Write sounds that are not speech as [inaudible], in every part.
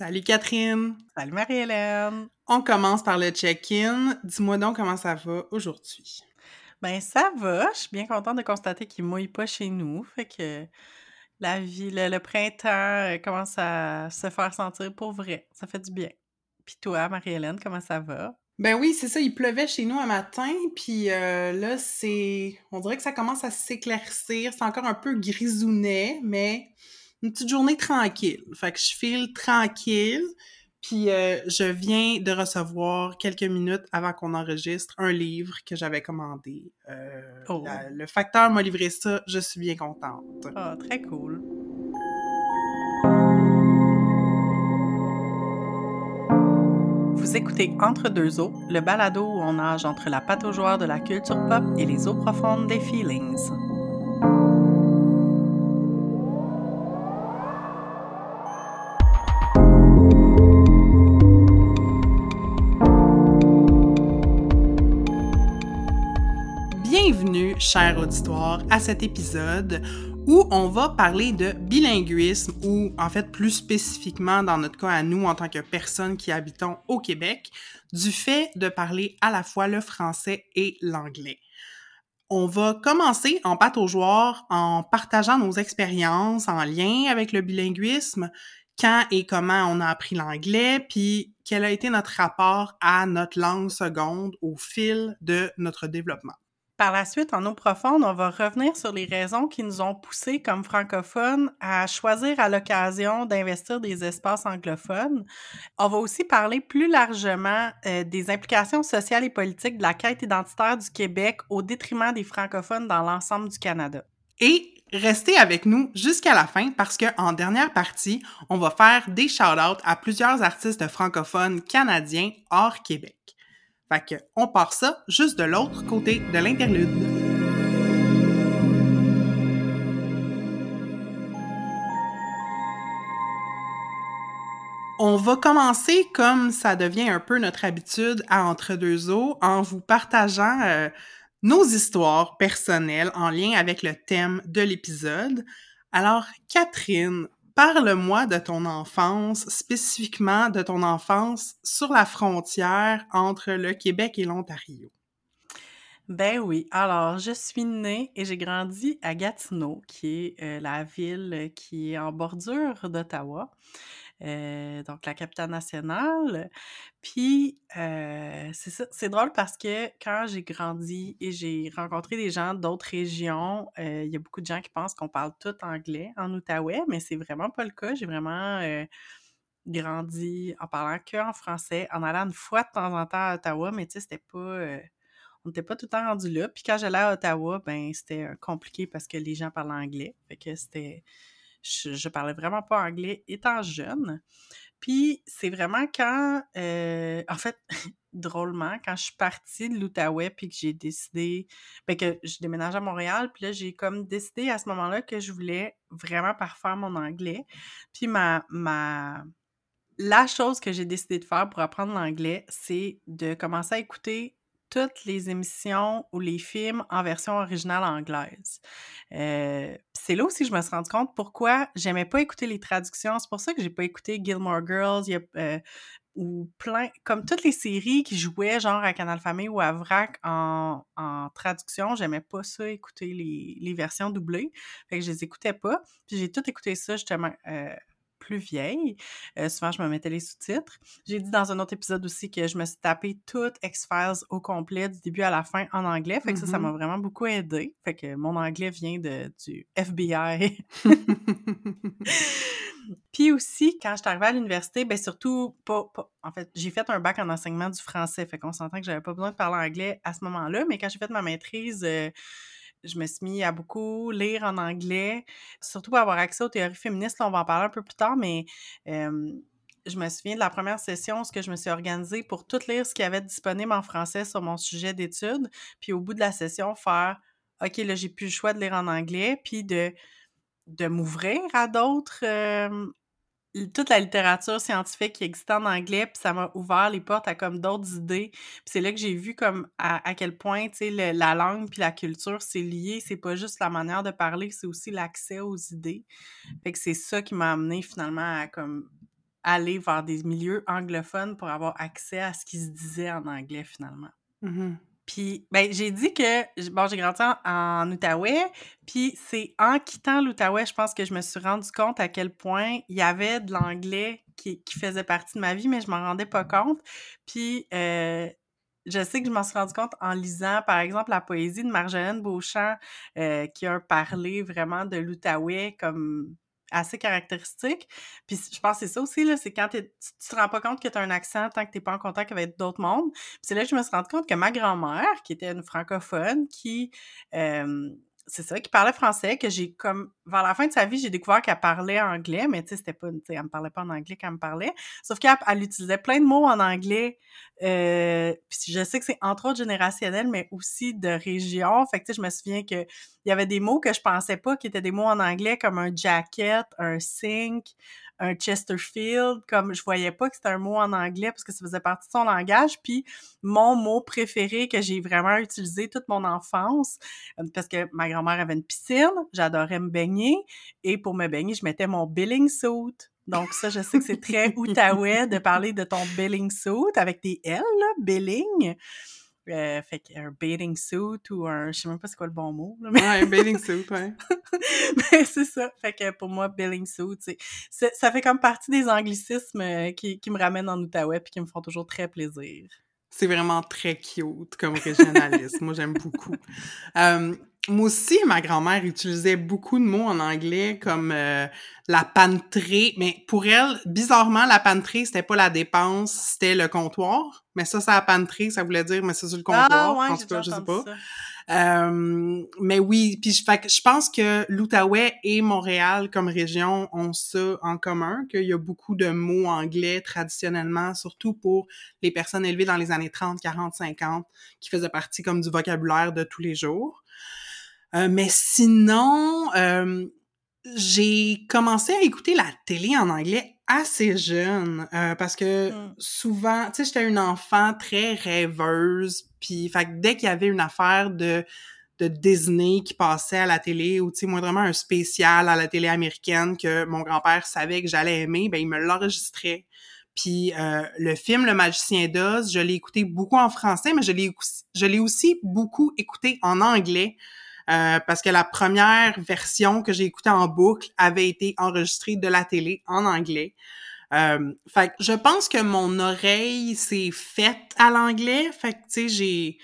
Salut Catherine. Salut Marie-Hélène. On commence par le check-in. Dis-moi donc comment ça va aujourd'hui? Ben ça va, je suis bien contente de constater qu'il mouille pas chez nous, fait que la vie, le, printemps euh, commence à se faire sentir pour vrai. Ça fait du bien. Puis toi, Marie-Hélène, comment ça va? Ben oui, c'est ça, il pleuvait chez nous un matin, puis euh, là, c'est... On dirait que ça commence à s'éclaircir. C'est encore un peu grisounet, mais une petite journée tranquille. Fait que je file tranquille. Puis euh, je viens de recevoir quelques minutes avant qu'on enregistre un livre que j'avais commandé. Euh, oh. le facteur m'a livré ça, je suis bien contente. Ah, très cool. Vous écoutez Entre deux eaux, le balado où on nage entre la pataugeoire de la culture pop et les eaux profondes des feelings. Cher auditoire, à cet épisode où on va parler de bilinguisme ou en fait plus spécifiquement dans notre cas à nous en tant que personnes qui habitons au Québec, du fait de parler à la fois le français et l'anglais. On va commencer en pataugeoire en partageant nos expériences en lien avec le bilinguisme, quand et comment on a appris l'anglais, puis quel a été notre rapport à notre langue seconde au fil de notre développement. Par la suite, en eau profonde, on va revenir sur les raisons qui nous ont poussés comme francophones à choisir à l'occasion d'investir des espaces anglophones. On va aussi parler plus largement euh, des implications sociales et politiques de la quête identitaire du Québec au détriment des francophones dans l'ensemble du Canada. Et restez avec nous jusqu'à la fin parce qu'en dernière partie, on va faire des shout-outs à plusieurs artistes francophones canadiens hors Québec. Fait que, on part ça juste de l'autre côté de l'interlude. On va commencer comme ça devient un peu notre habitude à Entre deux eaux en vous partageant euh, nos histoires personnelles en lien avec le thème de l'épisode. Alors, Catherine, Parle-moi de ton enfance, spécifiquement de ton enfance sur la frontière entre le Québec et l'Ontario. Ben oui, alors je suis née et j'ai grandi à Gatineau, qui est euh, la ville qui est en bordure d'Ottawa. Euh, donc la capitale nationale. Puis, euh, c'est drôle parce que quand j'ai grandi et j'ai rencontré des gens d'autres régions, euh, il y a beaucoup de gens qui pensent qu'on parle tout anglais en Outaouais, mais c'est vraiment pas le cas. J'ai vraiment grandi en parlant que en français, en allant une fois de temps en temps à Ottawa, mais tu sais, c'était pas... on n'était pas tout le temps rendu là. Puis quand j'allais à Ottawa, ben c'était compliqué parce que les gens parlaient anglais. Fait que c'était je, parlais vraiment pas anglais étant jeune. Puis c'est vraiment quand, euh, en fait, [laughs] drôlement, quand je suis partie de l'Outaouais puis que j'ai décidé, ben que je déménage à Montréal, puis là j'ai comme décidé à ce moment-là que je voulais vraiment parfaire mon anglais. Puis ma, ma, la chose que j'ai décidé de faire pour apprendre l'anglais, c'est de commencer à écouter toutes les émissions ou les films en version originale anglaise. Euh, c'est là aussi que je me suis rendu compte pourquoi j'aimais pas écouter les traductions. C'est pour ça que j'ai pas écouté Gilmore Girls euh, ou plein, comme toutes les séries qui jouaient genre à Canal Famille ou à VRAC en, en traduction. J'aimais pas ça, écouter les, les, versions doublées. Fait que je les écoutais pas. Puis j'ai tout écouté ça justement euh, plus vieille. Euh, souvent, je me mettais les sous-titres. J'ai dit dans un autre épisode aussi que je me suis tapé toute X-Files au complet, du début à la fin, en anglais. Fait que ça, ça mm-hmm. m'a vraiment beaucoup aidé. Fait que mon anglais vient de, du FBI. [laughs] [laughs] Puis aussi, quand je suis arrivée à l'université, ben surtout, pas, en fait, j'ai fait un bac en enseignement du français, fait qu'on s'entend que j'avais pas besoin de parler anglais à ce moment-là, mais quand j'ai fait ma maîtrise, euh, je me suis mis à beaucoup lire en anglais, surtout pour avoir accès aux théories féministes. on va en parler un peu plus tard, mais je me souviens de la première session où je me suis organisée pour tout lire ce qu'il y avait disponible en français sur mon sujet d'étude. Puis au bout de la session, faire OK, là, j'ai plus le choix de lire en anglais, puis de, de m'ouvrir à d'autres toute la littérature scientifique qui existait en anglais, puis ça m'a ouvert les portes à comme d'autres idées. C'est là que j'ai vu comme à, quel point, tu sais, la langue puis la culture, c'est lié. C'est pas juste la manière de parler, c'est aussi l'accès aux idées. Fait que c'est ça qui m'a amené finalement à aller vers des milieux anglophones pour avoir accès à ce qui se disait en anglais finalement. Mhm. Puis, ben, j'ai dit que, bon, j'ai grandi en, Outaouais, puis c'est en quittant l'Outaouais, je pense que je me suis rendu compte à quel point il y avait de l'anglais qui, qui faisait partie de ma vie, mais je m'en rendais pas compte. Puis, euh, je sais que je m'en suis rendu compte en lisant, par exemple, la poésie de Marjolaine Beauchamp, euh, qui a parlé vraiment de l'Outaouais comme assez caractéristique. Puis je pense que c'est ça aussi, là, c'est quand tu, te rends pas compte que tu as un accent tant que tu pas en contact avec d'autres mondes. Puis c'est là que je me suis rendu compte que ma grand-mère, qui était une francophone, qui... Euh, c'est ça, qui parlait français, que j'ai comme, vers la fin de sa vie, j'ai découvert qu'elle parlait anglais, mais tu sais, c'était pas, tu sais, elle me parlait pas en anglais quand elle me parlait. Sauf qu'elle elle utilisait plein de mots en anglais. Euh, puis je sais que c'est entre autres générationnel, mais aussi de région. Fait que tu sais, je me souviens que il y avait des mots que je pensais pas qui étaient des mots en anglais, comme un jacket, un sink, un Chesterfield, comme je voyais pas que c'était un mot en anglais parce que ça faisait partie de son langage. Puis mon mot préféré que j'ai vraiment utilisé toute mon enfance, euh, parce que ma grand-mère avait une piscine, j'adorais me baigner, et pour me baigner, je mettais mon billing suit. Donc ça, je sais que c'est très [laughs] outaouais de parler de ton billing suit avec des L, là, billing. Euh, fait qu'un bathing suit ou un. Je sais même pas c'est quoi le bon mot. Là, mais... Ouais, un bathing suit, [laughs] ouais. mais c'est ça. Fait que pour moi, bathing suit, ça fait comme partie des anglicismes euh, qui, qui me ramènent en Outaouais puis qui me font toujours très plaisir. C'est vraiment très cute comme régionalisme. moi, j'aime beaucoup. Euh, moi aussi, ma grand-mère utilisait beaucoup de mots en anglais comme euh, la pantrée. Mais pour elle, bizarrement, la pantrée, c'était pas la dépense, c'était le comptoir. Mais ça, c'est la pantrée, ça voulait dire, mais c'est sur le comptoir. Ah ouais, en tout cas, je sais pas. Euh, mais oui, puis je, je pense que l'Outaouais et Montréal comme région ont ça en commun, qu'il y a beaucoup de mots anglais traditionnellement, surtout pour les personnes élevées dans les années 30, 40, 50, qui faisaient partie comme du vocabulaire de tous les jours. Euh, mais sinon, euh, j'ai commencé à écouter la télé en anglais assez jeune euh, parce que Mm. souvent, tu sais, j'étais une enfant très rêveuse, puis fait que dès qu'il y avait une affaire de de Disney qui passait à la télé ou tu sais moindrement un spécial à la télé américaine que mon grand-père savait que j'allais aimer, ben il me l'enregistrait. Puis euh, le film Le Magicien d'Oz, je l'ai écouté beaucoup en français, mais je l'ai je l'ai aussi beaucoup écouté en anglais. Euh, parce que la première version que j'ai écoutée en boucle avait été enregistrée de la télé en anglais. Euh, fait je pense que mon oreille s'est faite à l'anglais. Fait que, tu sais, j'ai...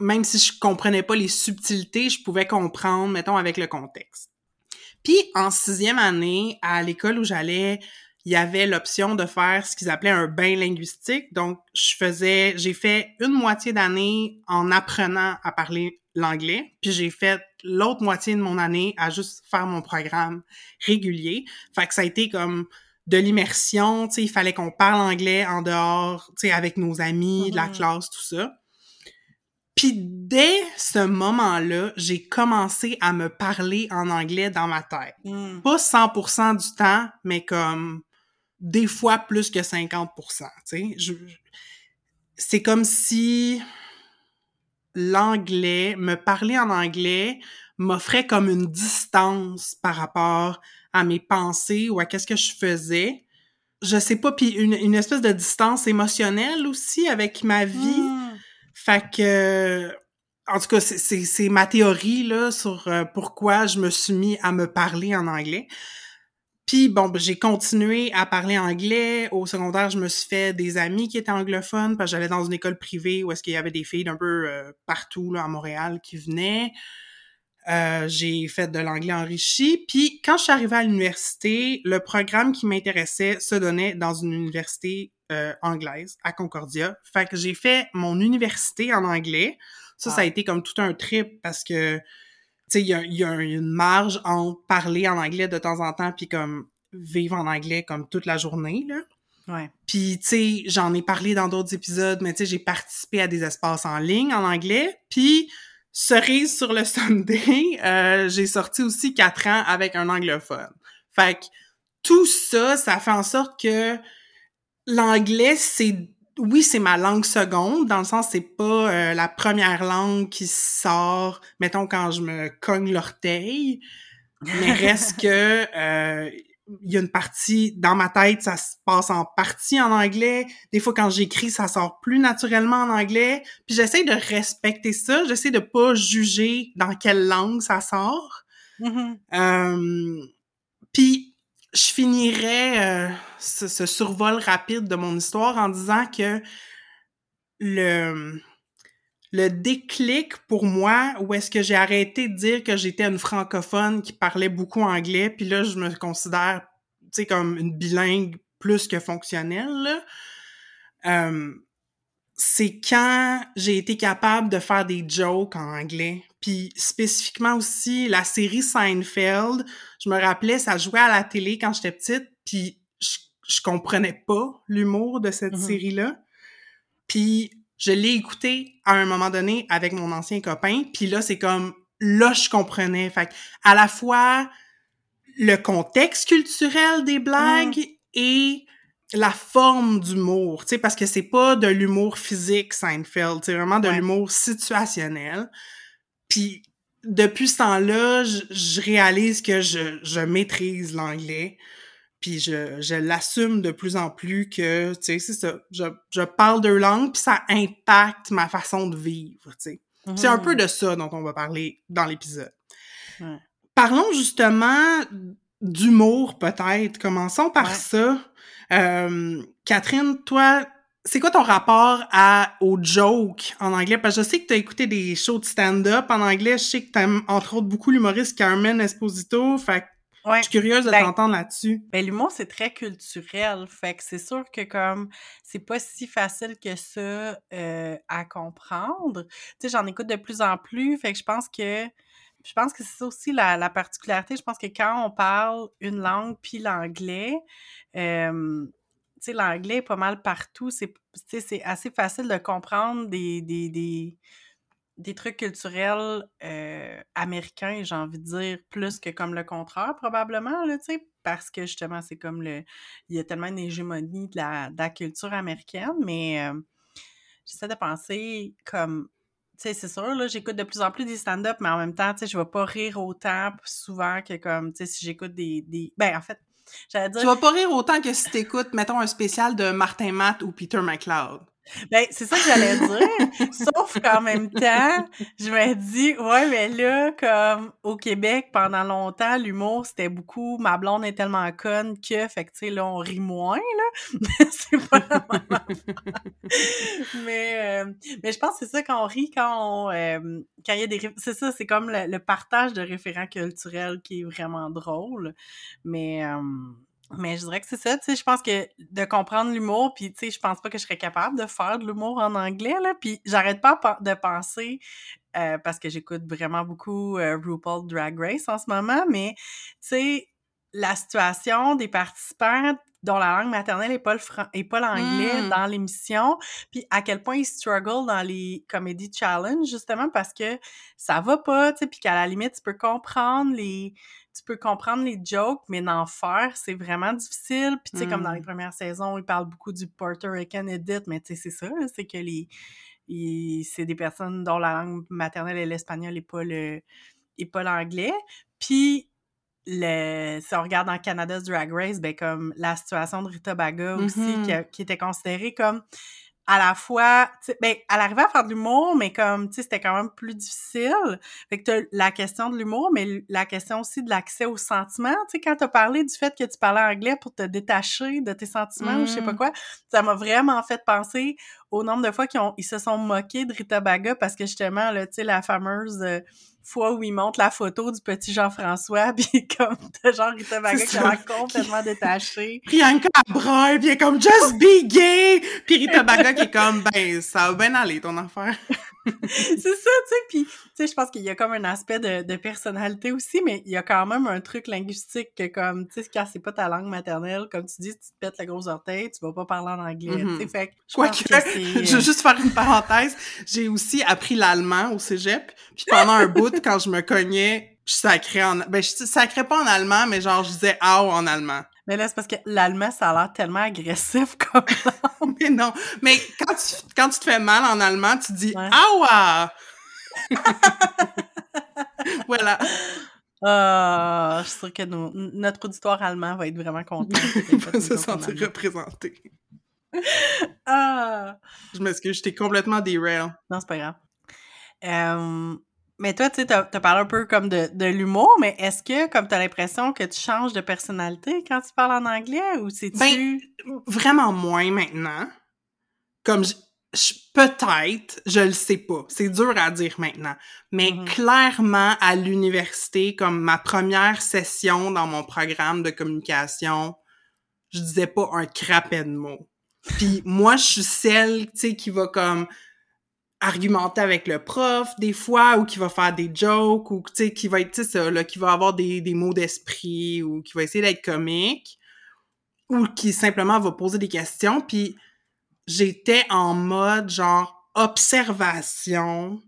Même si je comprenais pas les subtilités, je pouvais comprendre, mettons, avec le contexte. Puis, en sixième année, à l'école où j'allais, il y avait l'option de faire ce qu'ils appelaient un bain linguistique. Donc, je faisais... J'ai fait une moitié d'année en apprenant à parler l'anglais, puis j'ai fait l'autre moitié de mon année à juste faire mon programme régulier. Fait que ça a été comme de l'immersion, tu sais, il fallait qu'on parle anglais en dehors, tu sais, avec nos amis, de la Mhm. classe, tout ça. Puis dès ce moment-là, j'ai commencé à me parler en anglais dans ma tête. Mm. Pas 100% du temps, mais comme des fois plus que 50%, tu sais. C'est comme si l'anglais, me parler en anglais, m'offrait comme une distance par rapport à mes pensées ou à qu'est-ce que je faisais. Je sais pas, puis une, une espèce de distance émotionnelle aussi avec ma vie. Mm. Fait que, en tout cas, c'est ma théorie là sur euh, pourquoi je me suis mis à me parler en anglais. Puis bon, ben, j'ai continué à parler anglais. Au secondaire, je me suis fait des amis qui étaient anglophones parce que j'allais dans une école privée où est-ce qu'il y avait des filles d'un peu euh, partout là à Montréal qui venaient. Euh, j'ai fait de l'anglais enrichi. Puis quand je suis arrivée à l'université, le programme qui m'intéressait se donnait dans une université euh, anglaise à Concordia. Fait que j'ai fait mon université en anglais. Ça, ça a Ah. été comme tout un trip parce que, tu sais, il y a, y a une marge entre parler en anglais de temps en temps puis comme vivre en anglais comme toute la journée, là. Ouais. Puis, tu sais, j'en ai parlé dans d'autres épisodes, mais tu sais, j'ai participé à des espaces en ligne en anglais. Puis, cerise sur le Sunday, euh, j'ai sorti aussi quatre ans avec un anglophone. Fait que tout ça, ça fait en sorte que l'anglais, c'est oui, c'est ma langue seconde, dans le sens c'est pas euh, la première langue qui sort, mettons quand je me cogne l'orteil, mais reste [laughs] que euh, il y a une partie dans ma tête, ça se passe en partie en anglais. Des fois, quand j'écris, ça sort plus naturellement en anglais. Puis j'essaie de respecter ça. J'essaie de pas juger dans quelle langue ça sort. Mhm. Euh, puis je finirais euh, ce, ce survol rapide de mon histoire en disant que le le déclic pour moi, où est-ce que j'ai arrêté de dire que j'étais une francophone qui parlait beaucoup anglais, puis là, je me considère, tu sais, comme une bilingue plus que fonctionnelle. Euh, c'est quand j'ai été capable de faire des jokes en anglais. Puis spécifiquement aussi, la série Seinfeld, je me rappelais, ça jouait à la télé quand j'étais petite, puis je, je comprenais pas l'humour de cette Mhm. série-là. Puis je l'ai écouté à un moment donné avec mon ancien copain, puis là, c'est comme, là, je comprenais. Fait à la fois, le contexte culturel des blagues et la forme d'humour, tu sais, parce que c'est pas de l'humour physique, Seinfeld, c'est vraiment de Ouais. l'humour situationnel. Puis, depuis ce temps-là, je, je réalise que je, je maîtrise l'anglais, puis je, je l'assume de plus en plus que, tu sais, c'est ça, je, je parle deux langues, puis ça impacte ma façon de vivre, tu sais. C'est un peu de ça dont on va parler dans l'épisode. Ouais. Parlons justement d'humour, peut-être. Commençons par Ouais. ça. Euh, Catherine, toi, c'est quoi ton rapport à, aux jokes en anglais? Parce que je sais que tu as écouté des shows de stand-up en anglais. Je sais que tu aimes, entre autres, beaucoup l'humoriste Carmen Esposito. Fait que Ouais. je suis curieuse de Ben, t'entendre là-dessus. Ben, l'humour, c'est très culturel. Fait que c'est sûr que comme c'est pas si facile que ça euh, à comprendre. Tu sais, j'en écoute de plus en plus. Fait que je pense que je pense que c'est aussi la, la particularité. Je pense que quand on parle une langue puis l'anglais, euh, tu sais, l'anglais est pas mal partout. C'est assez facile de comprendre des, des, des, des trucs culturels euh, américains, j'ai envie de dire, plus que comme le contraire, probablement, là, tu sais, parce que justement, c'est comme le. Il y a tellement une hégémonie de la, de la culture américaine, mais euh, j'essaie de penser comme. Tu sais, c'est sûr, là, j'écoute de plus en plus des stand-up, mais en même temps, tu sais, je vais pas rire autant souvent que comme, tu sais, si j'écoute des, des... Ben, en fait, j'allais dire... Tu vas pas rire autant que si t'écoutes, mettons, un spécial de Martin Matt ou Peter McLeod. Ben, c'est ça que j'allais dire. Sauf qu'en même temps, je me dis, ouais, mais là, comme au Québec, pendant longtemps, l'humour, c'était beaucoup ma blonde est tellement conne que, fait que, tu sais, là, on rit moins, là. [laughs] Mais c'est pas la mais, euh, mais je pense que c'est ça quand on rit, quand euh, quand il y a des, c'est ça, c'est comme le, le partage de référents culturels qui est vraiment drôle. Mais, euh, mais je dirais que c'est ça, tu sais, je pense que de comprendre l'humour, puis tu sais, je pense pas que je serais capable de faire de l'humour en anglais, là, puis j'arrête pas de penser, euh, parce que j'écoute vraiment beaucoup euh, RuPaul Drag Race en ce moment, mais tu sais, la situation des participants dont la langue maternelle est pas le fran- est pas l'anglais Mm. dans l'émission, puis à quel point ils struggle dans les comedy challenge justement parce que ça va pas, tu sais, puis qu'à la limite tu peux comprendre les tu peux comprendre les jokes, mais d'en faire, c'est vraiment difficile. Puis, tu sais, comme dans les Mm. premières saisons, ils parlent beaucoup du Puerto Rican Edit, mais tu sais, c'est ça, c'est que les, c'est des personnes dont la langue maternelle est l'espagnol et pas le, et pas l'anglais. Puis, le, si on regarde dans Canada's Drag Race, ben, comme la situation de Rita Baga aussi, qui, a- qui était considérée comme à la fois, ben, elle arrivait à faire de l'humour, mais comme, tu sais, c'était quand même plus difficile. Fait que t'as la question de l'humour, mais la question aussi de l'accès aux sentiments. Tu sais, quand t'as parlé du fait que tu parlais anglais pour te détacher de tes sentiments ou je sais pas Mm. quoi, ça m'a vraiment fait penser au nombre de fois qu'ils ont, ils se sont moqués de Rita Baga parce que justement, là, tu sais, la fameuse euh, fois où ils montrent la photo du petit Jean-François, [laughs] puis comme, t'as genre Rita Baga C'est qui l'air complètement [laughs] détachée. Priyanka braille, puis elle est comme « Just be gay! » Puis Rita Baga qui est comme « Ben, ça va bien aller, ton affaire. [laughs] c'est ça, tu sais, puis tu sais, je pense qu'il y a comme un aspect de, de personnalité aussi, mais il y a quand même un truc linguistique que comme, tu sais, quand c'est pas ta langue maternelle, comme tu dis, tu te pètes le gros orteil, tu vas pas parler en anglais, tu sais, Mhm. fait que je pense que c'est... [laughs] je veux juste faire une parenthèse. J'ai aussi appris l'allemand au cégep. Puis pendant un bout, quand je me cognais, je sacrais en... Ben, je sacrais pas en allemand, mais genre, je disais « Au » en allemand. Mais là, c'est parce que l'allemand, ça a l'air tellement agressif [laughs] comme... Mais non. Mais quand tu, quand tu te fais mal en allemand, tu dis Ouais. Aua! [laughs] voilà. Ah, je suis sûre que notre auditoire allemand va être vraiment content. Il [laughs] va se sentir représenté. Ah! Je m'excuse, j'étais complètement derail. Non, c'est pas grave. Euh, mais toi, tu sais, t'as parlé un peu comme de, de l'humour, mais est-ce que, comme t'as l'impression que tu changes de personnalité quand tu parles en anglais, ou c'est-tu... Ben, Vraiment moins maintenant. Comme peut-être, je le sais pas. C'est dur à dire maintenant. Mais Mhm. clairement, à l'université, comme ma première session dans mon programme de communication, je disais pas un crapet de mots. Puis moi, je suis celle, tu sais, qui va comme argumenter avec le prof des fois ou qui va faire des jokes ou tu qui va être qui va avoir des, mots d'esprit ou qui va essayer d'être comique ou qui simplement va poser des questions. Puis j'étais en mode genre observation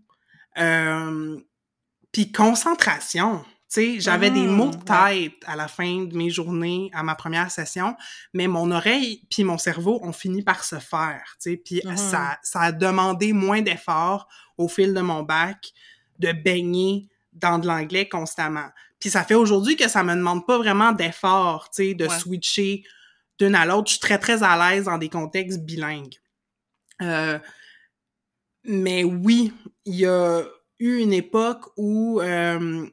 euh, puis concentration sais j'avais des mots de ouais. tête à la fin de mes journées à ma première session mais mon oreille puis mon cerveau ont fini par se faire tu sais puis Mhm. ça ça a demandé moins d'efforts au fil de mon bac de baigner dans de l'anglais constamment puis ça fait aujourd'hui que ça me demande pas vraiment d'efforts tu sais de Ouais. switcher d'une à l'autre je suis très très à l'aise dans des contextes bilingues euh, mais oui il y a eu une époque où euh,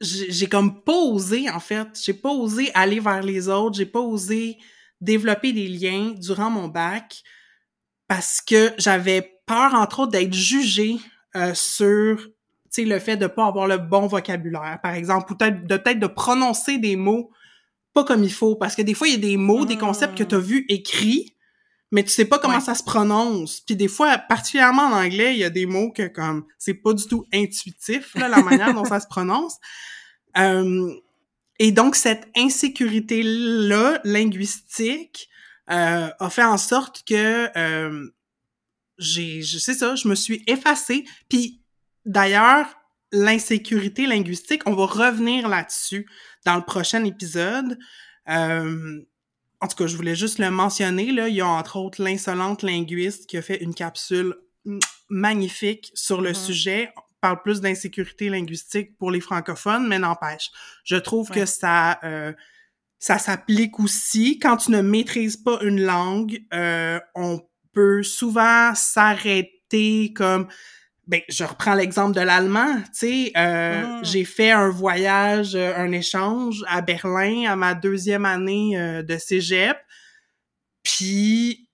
j'ai comme pas osé, en fait. J'ai pas osé aller vers les autres. J'ai pas osé développer des liens durant mon bac parce que j'avais peur, entre autres, d'être jugée euh, sur tu sais, le fait de pas avoir le bon vocabulaire, par exemple, ou peut-être de peut-être de prononcer des mots pas comme il faut. Parce que des fois, il y a des mots, des concepts que tu as vus écrits, mais tu sais pas comment Ouais. ça se prononce. Puis des fois, particulièrement en anglais, il y a des mots que comme c'est pas du tout intuitif, là, la manière dont ça se prononce. [laughs] Euh, et donc, cette insécurité-là, linguistique, euh, a fait en sorte que euh, j'ai, je sais ça, je me suis effacée. Puis d'ailleurs, l'insécurité linguistique, on va revenir là-dessus dans le prochain épisode. Euh, en tout cas, je voulais juste le mentionner. Là, il y a entre autres l'insolente linguiste qui a fait une capsule mm, magnifique sur le Mhm. sujet. On parle plus d'insécurité linguistique pour les francophones, mais n'empêche, je trouve que ça euh, ça s'applique aussi quand tu ne maîtrises pas une langue. euh, on peut souvent s'arrêter comme ben je reprends l'exemple de l'allemand, tu sais, euh, Mhm. j'ai fait un voyage, euh, un échange à Berlin à ma deuxième année euh, de cégep, puis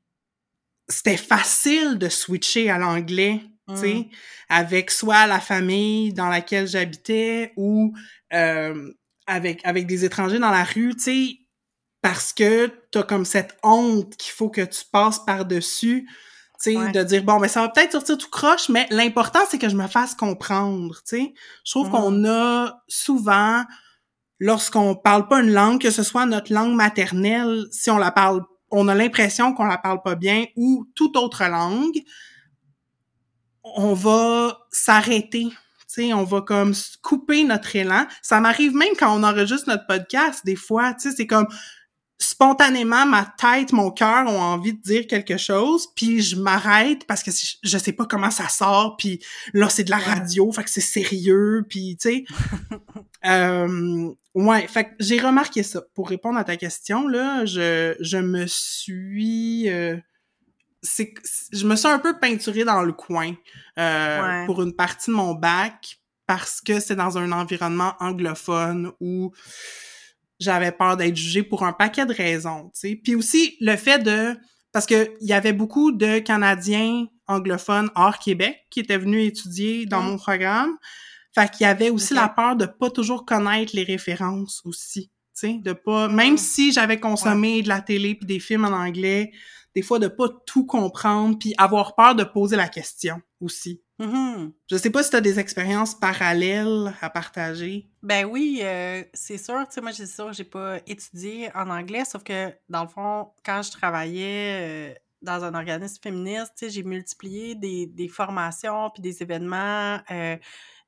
c'était facile de switcher à l'anglais, tu sais, Mhm. avec soit la famille dans laquelle j'habitais ou euh, avec avec des étrangers dans la rue, tu sais, parce que t'as comme cette honte qu'il faut que tu passes par-dessus, tu sais, Ouais. de dire, bon, ben ça va peut-être sortir tout croche, mais l'important, c'est que je me fasse comprendre, tu sais. Je trouve Mhm. qu'on a souvent, lorsqu'on parle pas une langue, que ce soit notre langue maternelle, si on la parle, on a l'impression qu'on la parle pas bien, ou toute autre langue, on va s'arrêter. Sais, on va comme couper notre élan. Ça m'arrive même quand on enregistre notre podcast, des fois, tu sais, c'est comme spontanément ma tête, mon cœur ont envie de dire quelque chose, puis je m'arrête parce que je sais pas comment ça sort, puis là c'est de la radio, fait que c'est sérieux, puis tu sais. [laughs] euh, ouais, fait que j'ai remarqué ça. Pour répondre à ta question là, je je me suis euh, c'est je me suis un peu peinturée dans le coin euh, Ouais. pour une partie de mon bac parce que c'est dans un environnement anglophone où j'avais peur d'être jugée pour un paquet de raisons, tu sais. Puis aussi le fait de parce que il y avait beaucoup de Canadiens anglophones hors Québec qui étaient venus étudier dans Mm. mon programme. Fait qu'il y avait aussi la peur de pas toujours connaître les références aussi, tu sais, de pas même Mm. si j'avais consommé de la télé puis des films en anglais, des fois de pas tout comprendre puis avoir peur de poser la question aussi. Mhm. Je sais pas si tu as des expériences parallèles à partager. Ben oui, euh, c'est sûr. Tu sais, moi, c'est sûr, j'ai pas étudié en anglais, sauf que, dans le fond, quand je travaillais euh, dans un organisme féministe, tu sais, j'ai multiplié des, des formations puis des événements euh,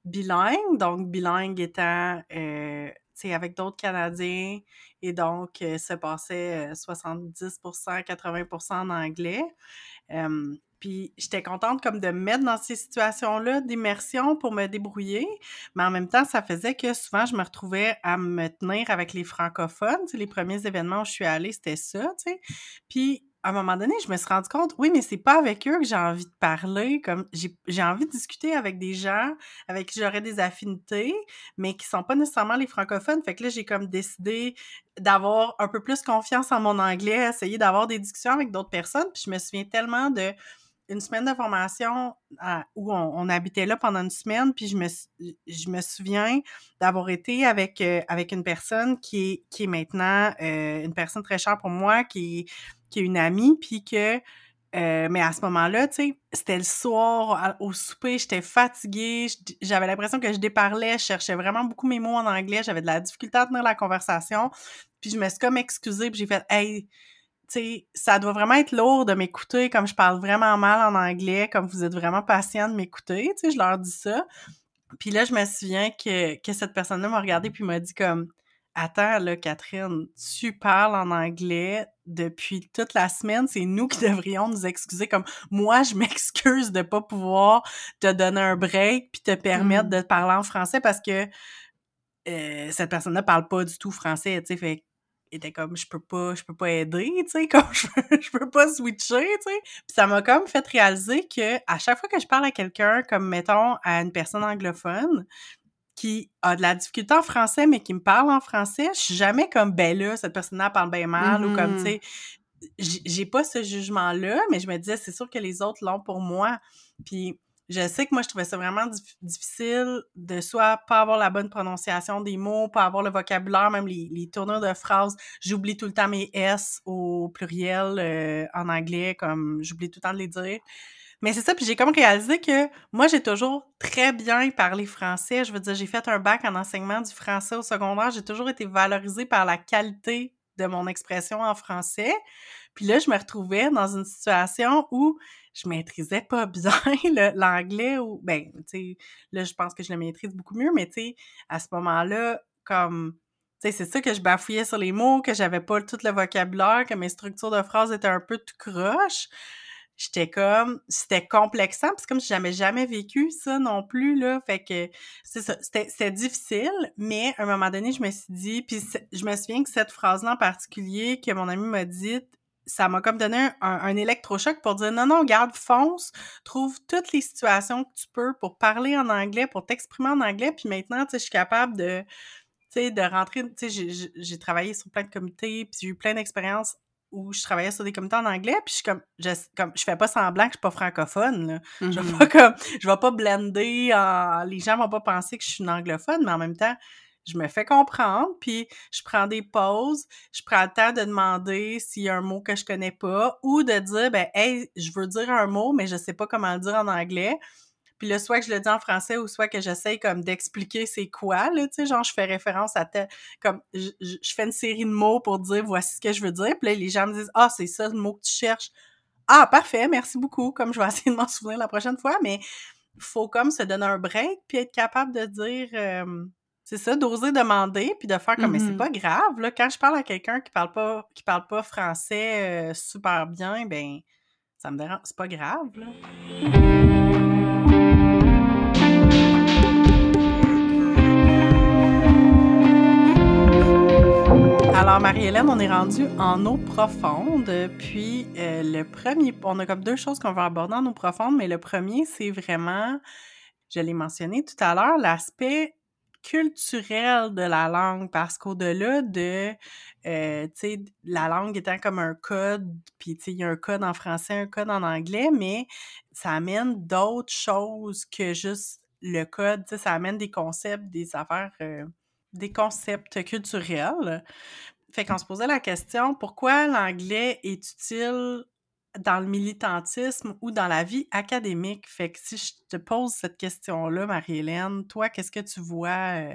bilingues. Donc, bilingue étant, tu sais, avec d'autres Canadiens. Et donc, ça passait euh, 70% 80% en anglais. Puis j'étais contente comme de me mettre dans ces situations-là d'immersion pour me débrouiller. Mais en même temps, ça faisait que souvent, je me retrouvais à me tenir avec les francophones. les premiers événements où je suis allée, c'était ça, tu sais. Puis à un moment donné, je me suis rendu compte, oui, mais c'est pas avec eux que j'ai envie de parler. Comme j'ai envie de discuter avec des gens avec qui j'aurais des affinités, mais qui sont pas nécessairement les francophones. Fait que là, j'ai comme décidé d'avoir un peu plus confiance en mon anglais, essayer d'avoir des discussions avec d'autres personnes. Puis je me souviens tellement de une semaine de formation où on, habitait là pendant une semaine, puis je me, je me souviens d'avoir été avec, euh, avec une personne qui est, qui est maintenant euh, une personne très chère pour moi, qui, qui est une amie, puis que, euh, mais à ce moment-là, tu sais, c'était le soir, au souper, j'étais fatiguée, j'avais l'impression que je déparlais, je cherchais vraiment beaucoup mes mots en anglais, j'avais de la difficulté à tenir la conversation, puis je me suis comme excusée, puis j'ai fait « Hey, sais, ça doit vraiment être lourd de m'écouter comme je parle vraiment mal en anglais, comme vous êtes vraiment patient de m'écouter, tu sais, je leur dis ça. Puis là, je me souviens que, que cette personne-là m'a regardé puis m'a dit comme Attends, là, Catherine, tu parles en anglais depuis toute la semaine, c'est nous qui devrions nous excuser. Comme moi, je m'excuse de pas pouvoir te donner un break puis te permettre mmh. de parler en français parce que euh, cette personne-là parle pas du tout français, tu sais. Fait était comme je peux pas je peux pas aider tu sais [laughs] comme je, je, peux pas switcher tu sais puis ça m'a comme fait réaliser que à chaque fois que je parle à quelqu'un comme mettons à une personne anglophone qui a de la difficulté en français mais qui me parle en français je suis jamais comme ben là cette personne-là parle bien mal ou comme tu mm-hmm. sais j'ai pas ce jugement là mais je me disais c'est sûr que les autres l'ont pour moi puis je sais que moi, je trouvais ça vraiment difficile de soit pas avoir la bonne prononciation des mots, pas avoir le vocabulaire, même les, les tournures de phrases. J'oublie tout le temps mes S au pluriel euh, en anglais, comme j'oublie tout le temps de les dire. Mais c'est ça, puis j'ai comme réalisé que moi, j'ai toujours très bien parlé français. Je veux dire, j'ai fait un bac en enseignement du français au secondaire. J'ai toujours été valorisée par la qualité de mon expression en français. Puis là, je me retrouvais dans une situation où je maîtrisais pas [laughs] bien l'anglais ou ben tu sais là je pense que je le maîtrise beaucoup mieux mais tu sais à ce moment-là comme tu sais c'est ça que je bafouillais sur les mots que j'avais pas tout le vocabulaire que mes structures de phrases étaient un peu tout croche j'étais comme c'était complexant parce comme j'avais jamais vécu ça non plus là. Fait que c'est ça c'était difficile mais à un moment donné je me suis dit puis je me souviens que cette phrase là en particulier que mon ami m'a dite ça m'a comme donné un, électrochoc pour dire non, non, garde, fonce, trouve toutes les situations que tu peux pour parler en anglais, pour t'exprimer en anglais, puis maintenant, tu sais, je suis capable de, tu sais, de rentrer, tu sais, j'ai travaillé sur plein de comités, puis j'ai eu plein d'expériences où je travaillais sur des comités en anglais, puis je suis comme, je, comme, je fais pas semblant que je suis pas francophone, là. Je vais mm-hmm. pas comme, je vais pas blender, en, les gens vont pas penser que je suis une anglophone, mais en même temps, je me fais comprendre, puis je prends des pauses, je prends le temps de demander s'il y a un mot que je connais pas, ou de dire, ben, hey, je veux dire un mot, mais je sais pas comment le dire en anglais. Puis là, soit que je le dis en français ou soit que j'essaye comme d'expliquer c'est quoi, là, tu sais, genre je fais référence à tel, comme je, fais une série de mots pour dire voici ce que je veux dire. Puis là, les gens me disent, ah, c'est ça le mot que tu cherches. Ah, parfait, merci beaucoup, comme je vais [laughs] essayer de m'en souvenir la prochaine fois, mais faut comme se donner un break puis être capable de dire, euh, c'est ça, d'oser demander puis de faire comme mais c'est mm-hmm. pas grave là quand je parle à quelqu'un qui parle pas qui parle pas français euh, super bien ben ça me dérange, c'est pas grave là. Alors, Marie-Hélène, on est rendu en eau profonde. Puis, euh, le premier, on a comme deux choses qu'on va aborder en eau profonde, mais le premier, c'est vraiment, je l'ai mentionné tout à l'heure, l'aspect culturel de la langue parce qu'au-delà de, euh, tu sais, la langue étant comme un code, puis tu sais, il y a un code en français, un code en anglais, mais ça amène d'autres choses que juste le code, tu sais, ça amène des concepts, des affaires, euh, des concepts culturels. Fait qu'on se posait la question, pourquoi l'anglais est utile dans le militantisme ou dans la vie académique? Fait que si je te pose cette question-là, Marie-Hélène, toi, qu'est-ce que tu vois euh,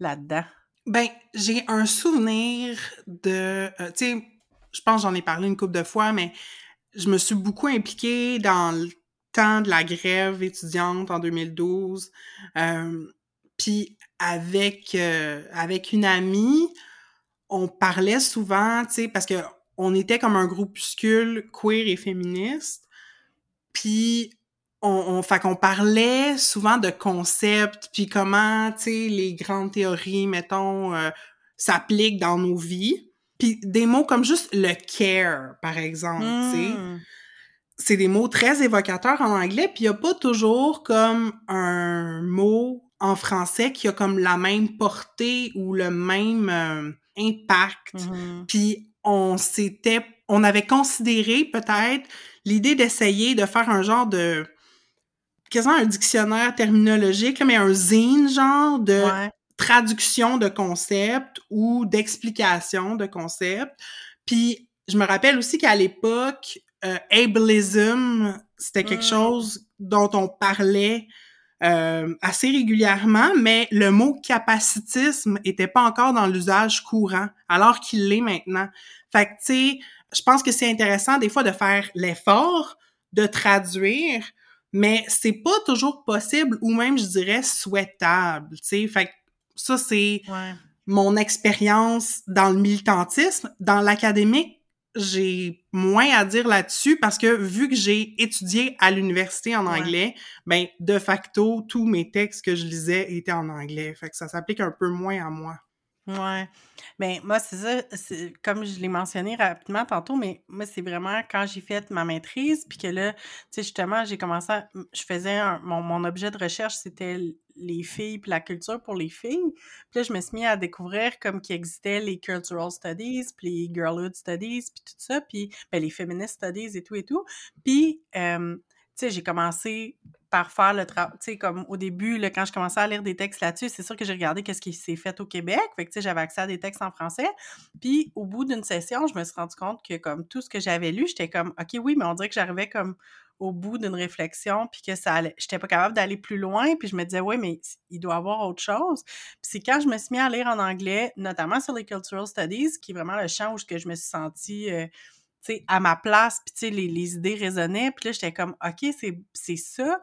là-dedans? Ben, j'ai un souvenir de. Euh, tu sais, je pense j'en ai parlé une couple de fois, mais je me suis beaucoup impliquée dans le temps de la grève étudiante en 2012. Euh, puis avec, avec une amie, on parlait souvent, tu sais, parce que on était comme un groupuscule queer et féministe. puis on, on fait qu'on parlait souvent de concepts, puis comment, tu sais, les grandes théories, mettons, euh, s'appliquent dans nos vies. Puis des mots comme juste le care, par exemple, tu sais. Hmm. C'est des mots très évocateurs en anglais, puis il n'y a pas toujours comme un mot en français qui a comme la même portée ou le même euh, impact. Mhm. Puis on s'était, on avait considéré peut-être l'idée d'essayer de faire un genre de quasiment un dictionnaire terminologique, là, mais un zine genre de Ouais. traduction de concepts ou d'explication de concepts. Puis je me rappelle aussi qu'à l'époque, euh, ableism, c'était quelque Mm. chose dont on parlait euh, assez régulièrement, mais le mot capacitisme était pas encore dans l'usage courant, alors qu'il l'est maintenant. Fait que, tu sais, je pense que c'est intéressant des fois de faire l'effort de traduire, mais c'est pas toujours possible ou même, je dirais, souhaitable, tu sais. Fait que ça, c'est Ouais. mon expérience dans le militantisme. Dans l'académique, j'ai moins à dire là-dessus parce que vu que j'ai étudié à l'université en Ouais. anglais, ben de facto tous mes textes que je lisais étaient en anglais. Fait que ça s'applique un peu moins à moi. Ouais. Ben, moi, c'est ça, c'est comme je l'ai mentionné rapidement tantôt, mais moi, c'est vraiment quand j'ai fait ma maîtrise, puis que là, tu sais, justement, j'ai commencé à, je faisais un- mon, mon objet de recherche, c'était les filles, puis la culture pour les filles. Puis là, je me suis mis à découvrir comme qu'il existait les cultural studies, puis les girlhood studies, puis tout ça, puis ben, les feminist studies et tout et tout. Puis, euh, tu sais, j'ai commencé faire le travail, tu sais, comme au début, quand je commençais à lire des textes là-dessus, c'est sûr que j'ai regardé qu'est-ce qui s'est fait au Québec, fait que, tu sais, j'avais accès à des textes en français, puis au bout d'une session, je me suis rendu compte que, comme, tout ce que j'avais lu, j'étais comme, OK, oui, mais on dirait que j'arrivais comme au bout d'une réflexion, puis que ça allait, j'étais pas capable d'aller plus loin, puis je me disais, oui, mais il doit y avoir autre chose. Puis c'est quand je me suis mis à lire en anglais, notamment sur les cultural studies, qui est vraiment le champ que je me suis sentie... euh, sais, à ma place, puis tu sais, les, les idées résonnaient, puis là, j'étais comme, OK, c'est ça,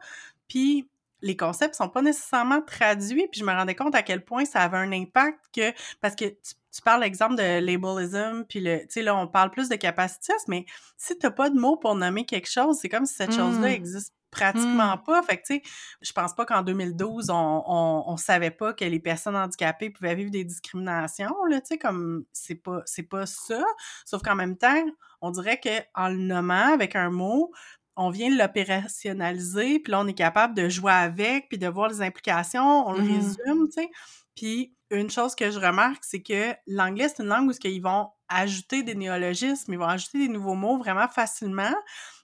puis les concepts sont pas nécessairement traduits, puis je me rendais compte à quel point ça avait un impact que, parce que tu, tu parles l'exemple de labelism, puis le, tu sais, là, on parle plus de capacitisme, mais si t'as pas de mots pour nommer quelque chose, c'est comme si cette chose-là Mm. existe pratiquement Mm. pas. Fait que, tu sais, je pense pas qu'en 2012, on, on, on savait pas que les personnes handicapées pouvaient vivre des discriminations, là, tu sais, comme, c'est pas, c'est pas ça. Sauf qu'en même temps, on dirait que en le nommant avec un mot, on vient l'opérationnaliser, puis là, on est capable de jouer avec, puis de voir les implications, on le Mhm. résume, tu sais. Puis une chose que je remarque, c'est que l'anglais, c'est une langue où ils vont ajouter des néologismes, ils vont ajouter des nouveaux mots vraiment facilement,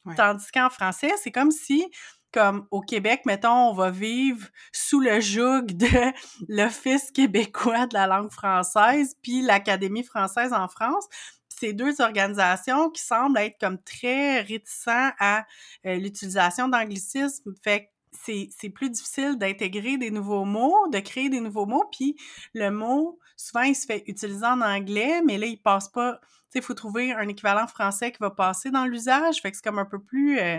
Ouais. tandis qu'en français, c'est comme si comme au Québec, mettons, on va vivre sous le joug de [laughs] l'Office québécois de la langue française, puis l'Académie française en France. Ces deux organisations qui semblent être comme très réticents à euh, l'utilisation d'anglicisme. Fait que c'est, c'est plus difficile d'intégrer des nouveaux mots, de créer des nouveaux mots, puis le mot, souvent, il se fait utiliser en anglais, mais là, il passe pas... Tu sais, il faut trouver un équivalent français qui va passer dans l'usage, fait que c'est comme un peu plus... euh,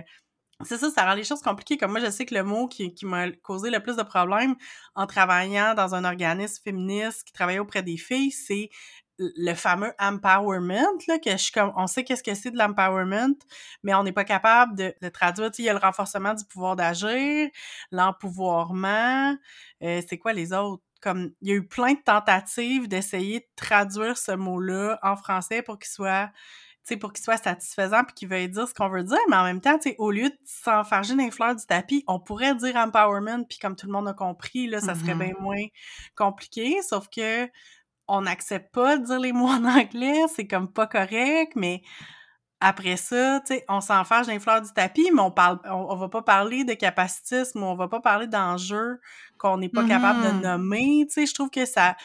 c'est ça, ça rend les choses compliquées. Comme moi, je sais que le mot qui, qui m'a causé le plus de problèmes en travaillant dans un organisme féministe qui travaillait auprès des filles, c'est le fameux empowerment, là, que je suis comme, on sait qu'est-ce que c'est de l'empowerment, mais on n'est pas capable de, traduire. Tu sais, il y a le renforcement du pouvoir d'agir, l'empouvoirment, euh, c'est quoi les autres? Comme, il y a eu plein de tentatives d'essayer de traduire ce mot-là en français pour qu'il soit tu sais, pour qu'il soit satisfaisant puis qu'il veuille dire ce qu'on veut dire, mais en même temps, tu sais, au lieu de s'enfarger dans les fleurs du tapis, on pourrait dire empowerment puis comme tout le monde a compris, là, ça serait Mhm. bien moins compliqué, sauf que on n'accepte pas de dire les mots en anglais, c'est comme pas correct, mais après ça, tu sais, on s'enfarge dans les fleurs du tapis, mais on parle, on, on va pas parler de capacitisme, on va pas parler d'enjeux qu'on n'est pas capable de Mhm. nommer, tu sais, je trouve que ça,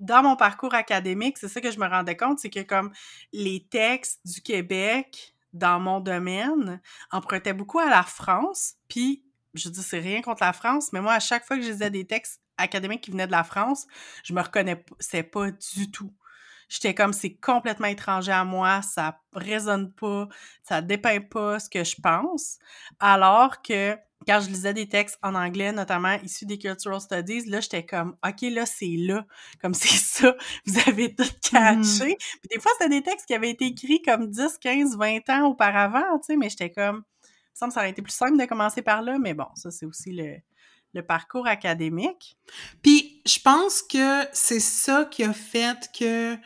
dans mon parcours académique, c'est ça que je me rendais compte, c'est que comme les textes du Québec dans mon domaine empruntaient beaucoup à la France, puis je dis c'est rien contre la France, mais moi à chaque fois que je lisais des textes académiques qui venaient de la France, je me reconnaissais pas du tout. J'étais comme c'est complètement étranger à moi, ça résonne pas, ça dépeint pas ce que je pense, alors que quand je lisais des textes en anglais, notamment issus des cultural studies, là, j'étais comme, OK, là, c'est là. Comme c'est [laughs] ça. Vous avez tout catché. Puis des fois, c'était des textes qui avaient été écrits comme 10, 15, 20 ans auparavant, tu sais, mais j'étais comme, semble que ça aurait été plus simple de commencer par là, mais bon, ça, c'est aussi le, le parcours académique. Puis, je pense que c'est ça qui a fait que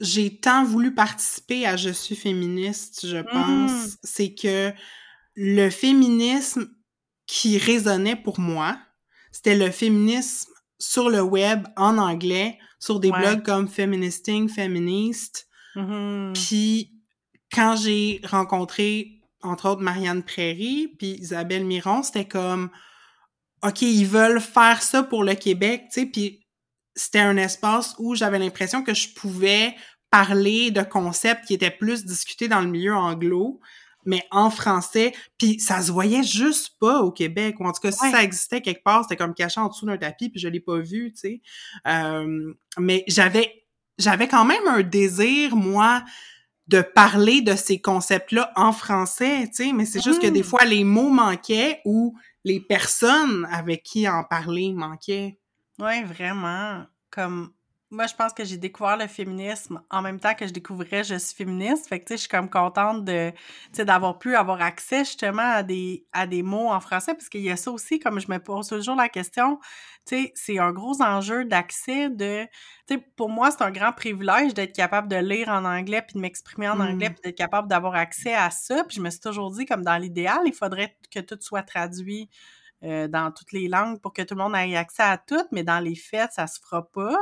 j'ai tant voulu participer à Je suis féministe, je pense. Mhm. C'est que le féminisme qui résonnait pour moi, c'était le féminisme sur le web en anglais, sur des Ouais. blogs comme Feministing, Feminist. Mhm. Puis quand j'ai rencontré, entre autres, Marianne Prairie, puis Isabelle Miron, c'était comme, OK, ils veulent faire ça pour le Québec, tu sais, puis c'était un espace où j'avais l'impression que je pouvais parler de concepts qui étaient plus discutés dans le milieu anglo, mais en français, puis ça se voyait juste pas au Québec, ou en tout cas, si Ouais. ça existait quelque part, c'était comme caché en dessous d'un tapis, puis je l'ai pas vu, tu sais. Euh, mais j'avais j'avais quand même un désir, moi, de parler de ces concepts-là en français, tu sais, mais c'est juste que des Mhm. fois, les mots manquaient ou les personnes avec qui en parler manquaient. Ouais, vraiment. Comme moi, je pense que j'ai découvert le féminisme en même temps que je découvrais je suis féministe. Fait que tu sais, je suis comme contente de tu sais d'avoir pu avoir accès justement à des à des mots en français parce qu'il y a ça aussi comme je me pose toujours la question, tu sais, c'est un gros enjeu d'accès de tu sais pour moi, c'est un grand privilège d'être capable de lire en anglais puis de m'exprimer en Mm. anglais puis d'être capable d'avoir accès à ça. Puis je me suis toujours dit comme dans l'idéal, il faudrait que tout soit traduit euh, dans toutes les langues pour que tout le monde ait accès à tout, mais dans les faits, ça se fera pas.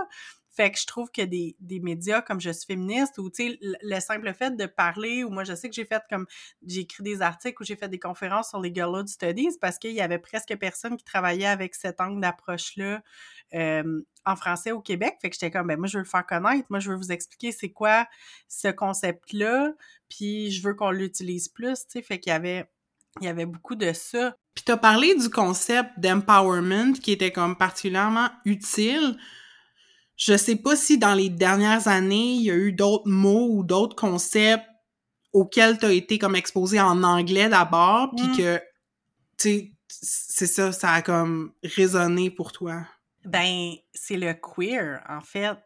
Fait que je trouve que des, des médias comme Je suis féministe ou, tu sais, le, le simple fait de parler, ou moi, je sais que j'ai fait comme, j'ai écrit des articles ou j'ai fait des conférences sur les Girlhood Studies parce qu'il y avait presque personne qui travaillait avec cet angle d'approche-là euh, en français au Québec. Fait que j'étais comme, ben moi, je veux le faire connaître. Moi, je veux vous expliquer c'est quoi ce concept-là, puis je veux qu'on l'utilise plus, tu sais. Fait qu'il y avait, il y avait beaucoup de ça. Puis t'as parlé du concept d'empowerment qui était comme particulièrement utile. Je sais pas si dans les dernières années, il y a eu d'autres mots ou d'autres concepts auxquels t'as été comme exposé en anglais d'abord, puis Mm. que, tu sais, c'est ça, ça a comme résonné pour toi. Ben, c'est le queer, en fait.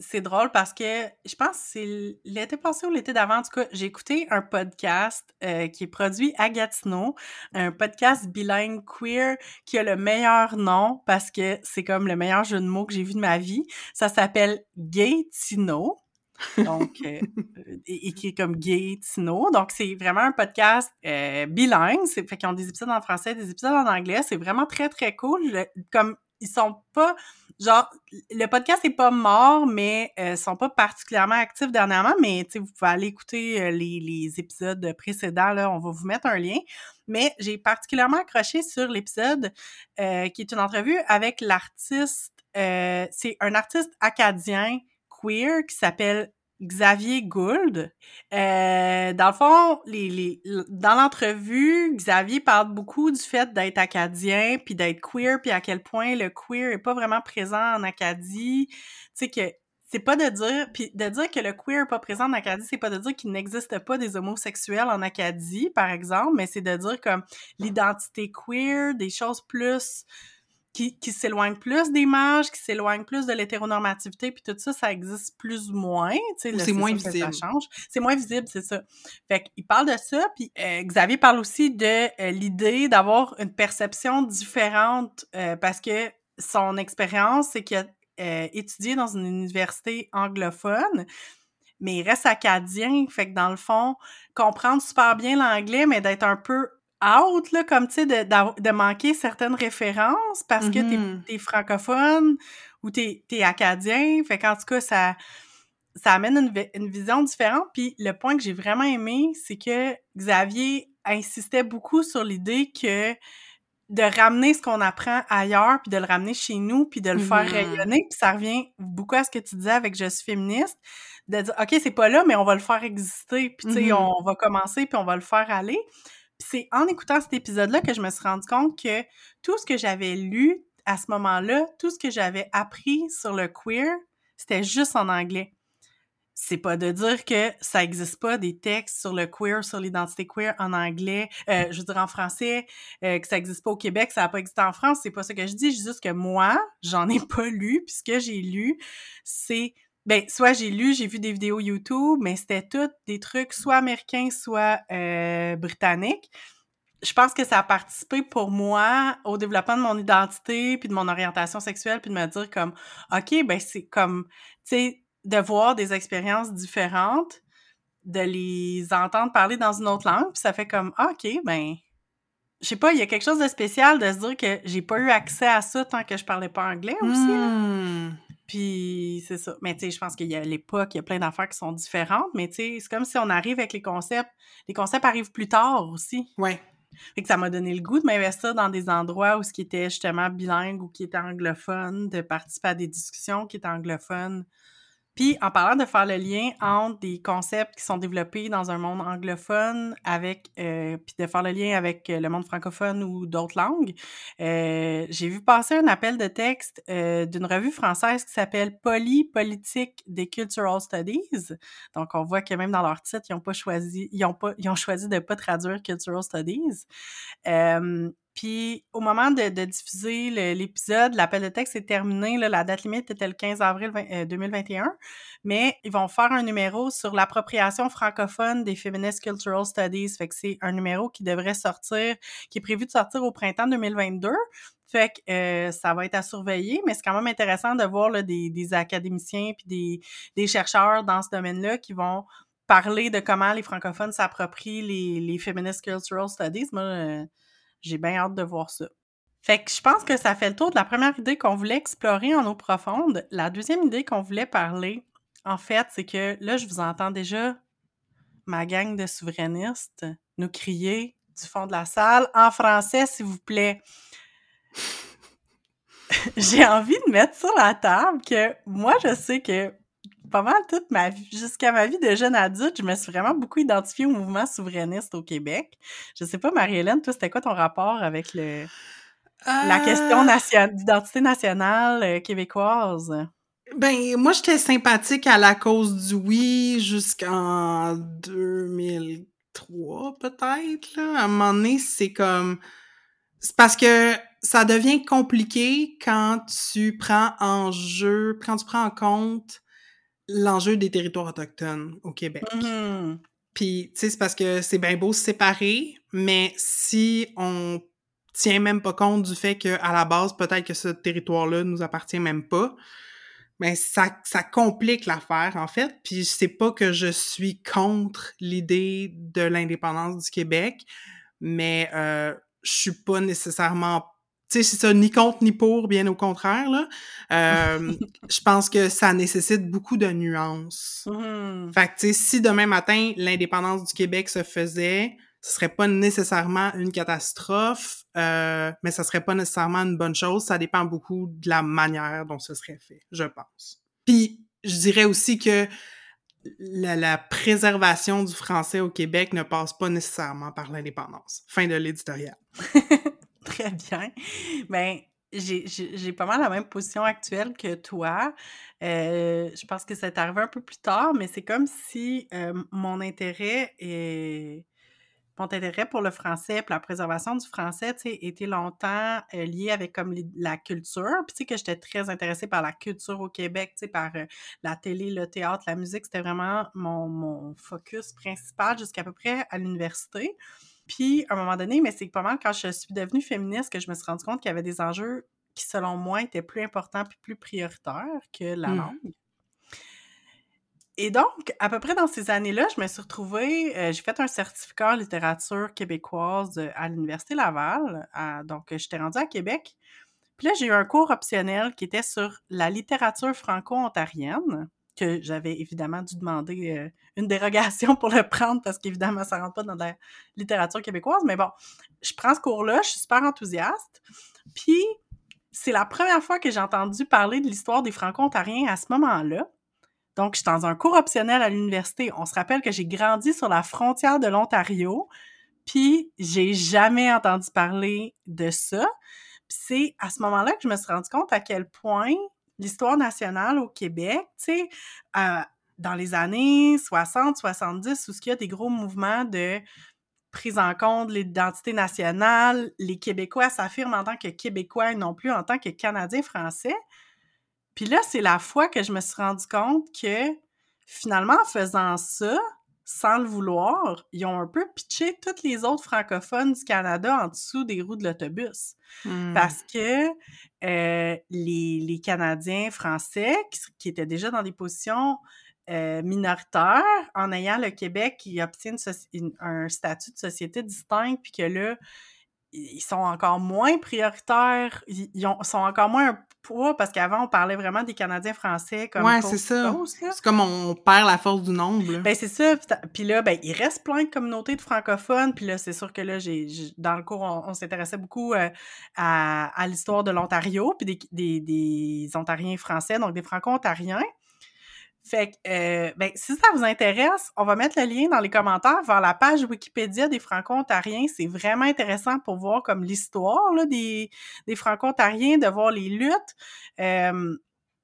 C'est drôle parce que je pense que c'est l'été passé ou l'été d'avant, en tout cas, j'ai écouté un podcast euh, qui est produit à Gatineau, un podcast bilingue queer qui a le meilleur nom parce que c'est comme le meilleur jeu de mots que j'ai vu de ma vie. Ça s'appelle Gaytino. Donc, euh, et, et qui est comme Gaytino. Donc, c'est vraiment un podcast euh, bilingue. C'est fait qu'ils ont des épisodes en français, des épisodes en anglais. C'est vraiment très, très cool. Comme ils sont pas genre le podcast est pas mort mais euh, sont pas particulièrement actifs dernièrement mais tu vous pouvez aller écouter euh, les, les épisodes précédents là on va vous mettre un lien. Mais j'ai particulièrement accroché sur l'épisode euh, qui est une entrevue avec l'artiste euh, c'est un artiste acadien queer qui s'appelle Xavier Gould. Euh, dans le fond, les, les, dans l'entrevue, Xavier parle beaucoup du fait d'être acadien, puis d'être queer, puis à quel point le queer est pas vraiment présent en Acadie. Tu sais que c'est pas de dire puis de dire que le queer est pas présent en Acadie, c'est pas de dire qu'il n'existe pas des homosexuels en Acadie, par exemple, mais c'est de dire comme l'identité queer, des choses plus qui, qui s'éloignent plus des marges, qui s'éloignent plus de l'hétéronormativité, puis tout ça, ça existe plus ou moins. c'est moins visible. Ça change. C'est moins visible, c'est ça. Fait qu'il parle de ça, puis euh, Xavier parle aussi de euh, l'idée d'avoir une perception différente, euh, parce que son expérience, c'est qu'il a étudié dans une université anglophone, mais il reste acadien, fait que dans le fond, comprendre super bien l'anglais, mais d'être un peu out, là, comme, tu sais, de, de manquer certaines références parce que t'es, t'es francophone ou t'es, t'es acadien. Fait qu'en tout cas, ça, ça amène une, une vision différente. Puis le point que j'ai vraiment aimé, c'est que Xavier insistait beaucoup sur l'idée que de ramener ce qu'on apprend ailleurs, puis de le ramener chez nous, puis de le faire Mhm. rayonner. Puis ça revient beaucoup à ce que tu disais avec Je suis féministe, de dire, OK, c'est pas là, mais on va le faire exister. Puis, tu sais, Mhm. on va commencer, puis on va le faire aller. C'est en écoutant cet épisode-là que je me suis rendu compte que tout ce que j'avais lu à ce moment-là, tout ce que j'avais appris sur le queer, c'était juste en anglais. C'est pas de dire que ça existe pas des textes sur le queer, sur l'identité queer en anglais, euh, je veux dire en français, euh, que ça existe pas au Québec, ça a pas existé en France, c'est pas ça que je dis, je dis juste que moi, j'en ai pas lu, puis ce que j'ai lu, c'est ben soit j'ai lu, j'ai vu des vidéos YouTube, mais c'était toutes des trucs soit américains, soit euh, britanniques. je pense que ça a participé pour moi au développement de mon identité, puis de mon orientation sexuelle, puis de me dire comme, OK, ben c'est comme, tu sais, de voir des expériences différentes, de les entendre parler dans une autre langue, puis ça fait comme, OK, ben, je sais pas, il y a quelque chose de spécial de se dire que j'ai pas eu accès à ça tant que je parlais pas anglais aussi. Puis c'est ça. Mais tu sais, je pense qu'il y a l'époque, il y a plein d'affaires qui sont différentes, mais tu sais, c'est comme si on arrive avec les concepts. Les concepts arrivent plus tard aussi. Ouais. Fait que ça m'a donné le goût de m'investir dans des endroits où ce qui était justement bilingue ou qui était anglophone, de participer à des discussions qui étaient anglophones, puis, en parlant de faire le lien entre des concepts qui sont développés dans un monde anglophone avec, euh, puis de faire le lien avec euh, le monde francophone ou d'autres langues, euh, j'ai vu passer un appel de texte d'une revue française qui s'appelle Poly Politique des Cultural Studies. Donc, on voit que même dans leur titre, ils ont pas choisi, ils ont pas, ils ont choisi de pas traduire Cultural Studies. Puis au moment de, diffuser l'épisode, l'appel de texte est terminé. la date limite était le 15 avril 2021. Euh, mais ils vont faire un numéro sur l'appropriation francophone des Feminist Cultural Studies. Fait que c'est un numéro qui devrait sortir, qui est prévu de sortir au printemps 2022. Fait que euh, ça va être à surveiller, mais c'est quand même intéressant de voir des, académiciens puis des, chercheurs dans ce domaine-là qui vont parler de comment les francophones s'approprient les, les Feminist Cultural Studies. Euh, j'ai bien hâte de voir ça. Fait que je pense que ça fait le tour de la première idée qu'on voulait explorer en eau profonde. La deuxième idée qu'on voulait parler, en fait, c'est que là, je vous entends déjà, ma gang de souverainistes, nous crier du fond de la salle en français, s'il vous plaît. [laughs] J'ai envie de mettre sur la table que moi, je sais que pas mal toute ma vie, jusqu'à ma vie de jeune adulte, je me suis vraiment beaucoup identifiée au mouvement souverainiste au Québec. Je sais pas, Marie-Hélène, toi, c'était quoi ton rapport avec le, la question euh. d'identité nationale euh, québécoise? Ben, moi, j'étais sympathique à la cause du oui jusqu'en 2003, peut-être, À un moment donné, c'est comme... C'est parce que ça devient compliqué quand tu prends en jeu, quand tu prends en compte l'enjeu des territoires autochtones au Québec. Mm-hmm. Puis, tu sais, c'est parce que c'est bien beau se séparer, mais si on tient même pas compte du fait qu'à la base, peut-être que ce territoire-là nous appartient même pas, ben, ça, ça complique l'affaire, en fait. Puis c'est pas que je suis contre l'idée de l'indépendance du Québec, mais euh, je suis pas nécessairement sais, c'est ça, ni contre ni pour, bien au contraire, là. Euh, [laughs] je pense que ça nécessite beaucoup de nuances. Mmh. Fait que, tu sais, si demain matin, l'indépendance du Québec se faisait, ce serait pas nécessairement une catastrophe, euh, mais ça serait pas nécessairement une bonne chose. Ça dépend beaucoup de la manière dont ce serait fait, je pense. Puis, je dirais aussi que la, la préservation du français au Québec ne passe pas nécessairement par l'indépendance. Fin de l'éditorial. [laughs] Très bien. Ben, j'ai pas mal la même position actuelle que toi. Euh, je pense que c'est arrivé un peu plus tard, mais c'est comme si euh, mon intérêt mon intérêt pour le français, pour la préservation du français, était longtemps euh, lié avec comme la culture. Puis tu sais que j'étais très intéressée par la culture au Québec, par la télé, le théâtre, la musique. C'était vraiment mon, mon focus principal jusqu'à peu près à l'université. Puis, à un moment donné, mais c'est pas mal quand je suis devenue féministe que je me suis rendu compte qu'il y avait des enjeux qui, selon moi, étaient plus importants et plus prioritaires que la mmh. langue. Et donc, à peu près dans ces années-là, je me suis retrouvée, euh, j'ai fait un certificat en littérature québécoise à l'Université Laval. donc, j'étais rendue à Québec. Puis là, j'ai eu un cours optionnel qui était sur la littérature franco-ontarienne que j'avais évidemment dû demander euh, une dérogation pour le prendre parce qu'évidemment, ça rentre pas dans la littérature québécoise. Mais bon, je prends ce cours-là, je suis super enthousiaste. Puis, c'est la première fois que j'ai entendu parler de l'histoire des Franco-Ontariens à ce moment-là. Donc, je suis dans un cours optionnel à l'université. On se rappelle que j'ai grandi sur la frontière de l'Ontario, puis j'ai jamais entendu parler de ça. Puis c'est à ce moment-là que je me suis rendu compte à quel point l'histoire nationale au Québec, tu sais, euh, dans les années 60, 70, où il y a des gros mouvements de prise en compte de l'identité nationale, les Québécois s'affirment en tant que Québécois et non plus en tant que Canadiens français. Puis là, c'est la fois que je me suis rendu compte que finalement, en faisant ça, sans le vouloir, ils ont un peu pitché tous les autres francophones du Canada en dessous des roues de l'autobus. Hmm. Parce que euh, les, les Canadiens français, qui, qui étaient déjà dans des positions euh, minoritaires, en ayant le Québec qui obtient une soci- une- un statut de société distincte, puis que là, ils sont encore moins prioritaires, ils, ont- sont encore moins un poids, parce qu'avant, on parlait vraiment des Canadiens français comme Ouais, c'est ça. C'est comme on perd la force du nombre. là. Ben c'est ça, puis là, ben il reste plein de communautés de francophones, puis là, c'est sûr que là, j'ai, j'ai- dans le cours, on, on s'intéressait beaucoup euh, à, à l'histoire de l'Ontario, puis des, des, des Ontariens français, donc des Franco-Ontariens. Fait que, euh, ben, si ça vous intéresse, on va mettre le lien dans les commentaires vers la page Wikipédia des Franco-Ontariens. C'est vraiment intéressant pour voir comme l'histoire des, des Franco-Ontariens, de voir les luttes. Euh,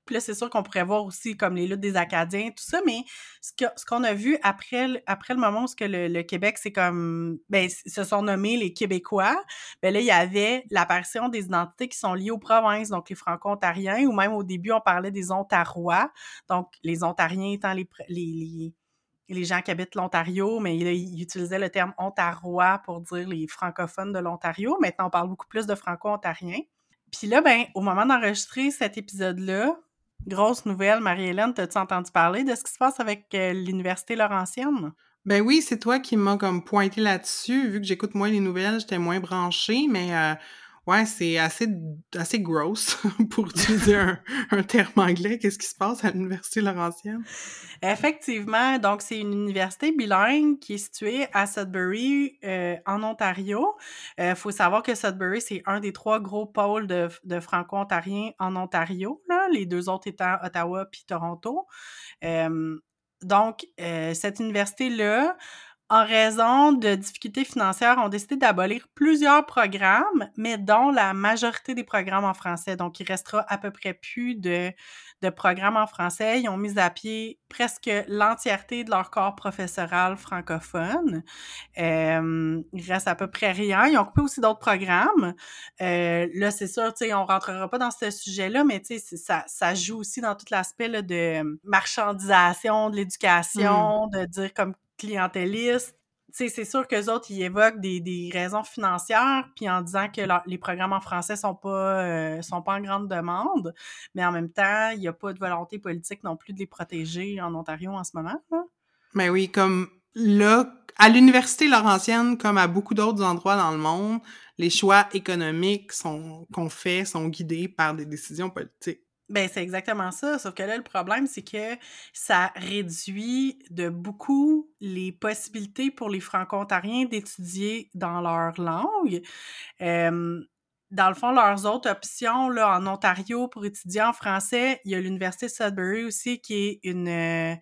puis là, c'est sûr qu'on pourrait voir aussi comme les luttes des Acadiens, tout ça, mais ce que- ce qu'on a vu après, le- moment où que le, le Québec, c'est comme, ben, se sont nommés les Québécois, ben là, il y avait l'apparition des identités qui sont liées aux provinces, donc les Franco-Ontariens, ou même au début, on parlait des Ontarois, donc les Ontariens étant les, les, les, gens qui habitent l'Ontario, mais là, ils utilisaient le terme Ontarois pour dire les francophones de l'Ontario. Maintenant, on parle beaucoup plus de Franco-Ontariens. Puis là, ben, au moment d'enregistrer cet épisode-là, grosse nouvelle, Marie-Hélène, t'as-tu entendu parler de ce qui se passe avec euh, l'Université Laurentienne? Ben oui, c'est toi qui m'as comme pointé là-dessus. Vu que j'écoute moins les nouvelles, j'étais moins branchée, mais euh, ouais, c'est assez, assez gross [laughs] pour utiliser un, terme anglais. Qu'est-ce qui se passe à l'Université Laurentienne? Effectivement, donc c'est une université bilingue qui est située à Sudbury, euh, en Ontario. Il faut savoir que Sudbury, c'est un des trois gros pôles de, de franco-ontariens en Ontario, là, les deux autres étant Ottawa puis Toronto. Euh, donc, euh, cette université-là, en raison de difficultés financières, ont décidé d'abolir plusieurs programmes, mais dont la majorité des programmes en français. Donc, il restera à peu près plus de, de programmes en français. Ils ont mis à pied presque l'entièreté de leur corps professoral francophone. Euh, il reste à peu près rien. Ils ont coupé aussi d'autres programmes. Euh, là, c'est sûr, tu sais, on rentrera pas dans ce sujet-là, mais tu sais, ça, ça joue aussi dans tout l'aspect de marchandisation de l'éducation, de dire comme clientéliste. C'est sûr qu'eux autres, ils évoquent des, raisons financières, puis en disant que les programmes en français sont pas euh, sont pas en grande demande, mais en même temps, il n'y a pas de volonté politique non plus de les protéger en Ontario en ce moment. là. Ben oui, comme là, à l'Université Laurentienne, comme à beaucoup d'autres endroits dans le monde, les choix économiques qu'on fait sont guidés par des décisions politiques. Ben, c'est exactement ça. Sauf que là, le problème, c'est que ça réduit de beaucoup les possibilités pour les franco-ontariens d'étudier dans leur langue. Dans le fond, leurs autres options là, en Ontario pour étudier en français, il y a l'Université Sudbury aussi, qui est une, euh,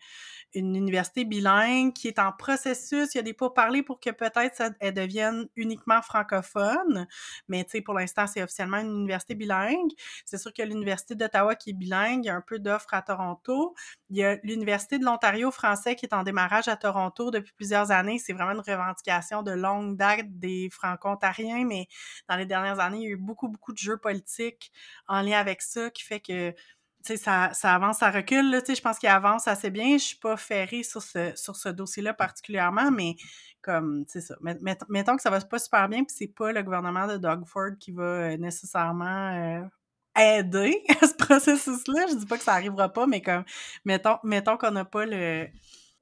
une université bilingue qui est en processus. Il y a des pourparlers pour que peut-être elle devienne uniquement francophone. Mais tu sais, pour l'instant, c'est officiellement une université bilingue. C'est sûr a l'Université d'Ottawa qui est bilingue. Il y a un peu d'offres à Toronto. Il y a l'Université de l'Ontario français qui est en démarrage à Toronto depuis plusieurs années. C'est vraiment une revendication de longue date des franco-ontariens, mais dans les dernières années, il y a eu beaucoup, beaucoup de jeux politiques en lien avec ça qui fait que ça, ça avance, ça recule. Là, tu sais, je pense qu'il avance assez bien. Je suis pas ferrée sur ce, sur ce dossier-là particulièrement, mais comme, c'est ça. Met- met- mettons que ça va pas super bien, puis c'est pas le gouvernement de Doug Ford qui va euh, nécessairement euh, aider [laughs] à ce processus-là. Je dis pas que ça arrivera pas, mais comme, mettons, mettons qu'on n'a pas le,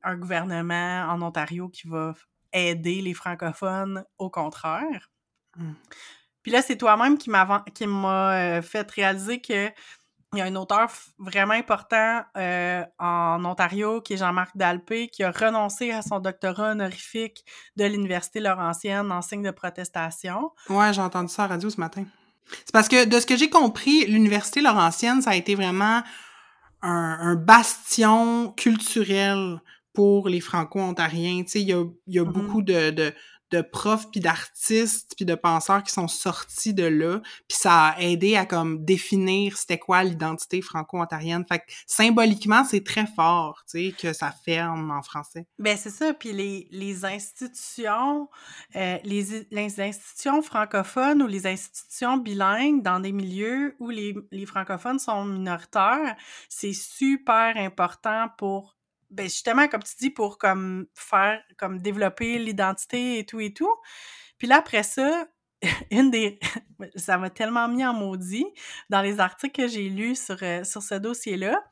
un gouvernement en Ontario qui va aider les francophones, au contraire. Mm. Puis là, c'est toi-même qui m'a qui m'a euh, fait réaliser que il y a un auteur vraiment important euh, en Ontario qui est Jean-Marc Dalpé qui a renoncé à son doctorat honorifique de l'Université Laurentienne en signe de protestation. Ouais, j'ai entendu ça à la radio ce matin. C'est parce que, de ce que j'ai compris, l'Université Laurentienne, ça a été vraiment un, un bastion culturel pour les Franco-Ontariens. Tu sais, il y a, il y a Mhm. beaucoup de, de, de profs puis d'artistes puis de penseurs qui sont sortis de là puis ça a aidé à comme définir c'était quoi l'identité franco-ontarienne. Fait que symboliquement c'est très fort tu sais que ça ferme en français. Ben c'est ça, puis les, les institutions, euh, les, les institutions francophones ou les institutions bilingues dans des milieux où les, les francophones sont minoritaires, c'est super important pour ben justement, comme tu dis, pour comme faire, comme développer l'identité et tout et tout. Puis là, après ça, [laughs] une des... [laughs] ça m'a tellement mis en maudit dans les articles que j'ai lus sur, euh, sur ce dossier-là.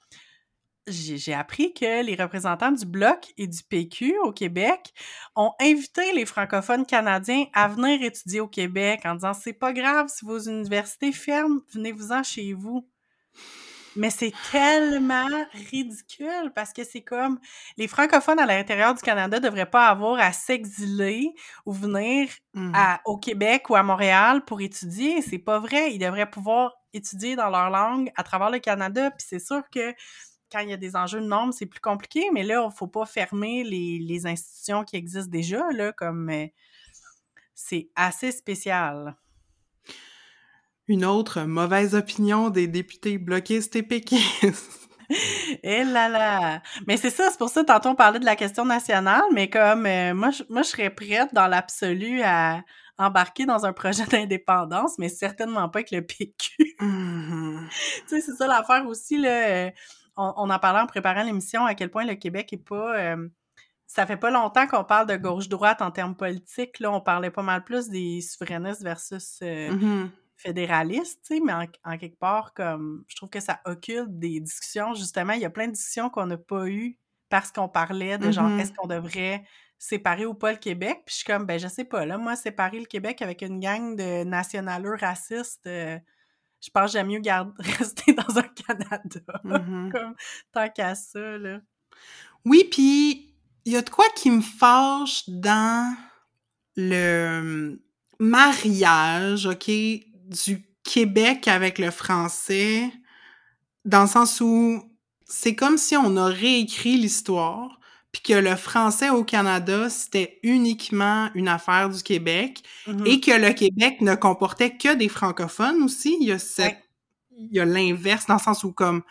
J'ai appris que les représentants du Bloc et du PQ au Québec ont invité les francophones canadiens à venir étudier au Québec en disant c'est pas grave si vos universités ferment, venez-vous-en chez vous. Mais c'est tellement ridicule parce que c'est comme les francophones à l'intérieur du Canada devraient pas avoir à s'exiler ou venir Mmh. à, au Québec ou à Montréal pour étudier. C'est pas vrai. Ils devraient pouvoir étudier dans leur langue à travers le Canada. Puis c'est sûr que quand il y a des enjeux de normes, c'est plus compliqué, mais là, il faut pas fermer les, les institutions qui existent déjà, là, comme euh, c'est assez spécial. Une autre mauvaise opinion des députés bloquistes et péquistes. [laughs] Eh là là! Mais c'est ça, c'est pour ça, tantôt on parlait de la question nationale, mais comme euh, moi, je, moi, je serais prête dans l'absolu à embarquer dans un projet [laughs] d'indépendance, mais certainement pas avec le PQ. Mhm. [laughs] tu sais, c'est ça l'affaire aussi, là. euh, on, on en parlait en préparant l'émission, à quel point le Québec est pas... euh, ça fait pas longtemps qu'on parle de gauche-droite en termes politiques, là. On parlait pas mal plus des souverainistes versus... euh, Mhm. Fédéraliste, tu sais, mais en, en quelque part, comme, je trouve que ça occulte des discussions, justement, il y a plein de discussions qu'on n'a pas eues parce qu'on parlait de genre, Mhm. est-ce qu'on devrait séparer ou pas le Québec? Puis je suis comme, ben, je sais pas, là, moi, séparer le Québec avec une gang de nationaleux racistes, euh, je pense que j'aime mieux garder, [laughs] rester dans un Canada, Mhm. comme, tant qu'à ça, là. Oui, puis il y a de quoi qui me fâche dans le mariage, OK, du Québec avec le français, dans le sens où c'est comme si on a réécrit l'histoire, puis que le français au Canada, c'était uniquement une affaire du Québec, Mhm. et que le Québec ne comportait que des francophones aussi. Il y a cette- Ouais. il y a l'inverse, dans le sens où comme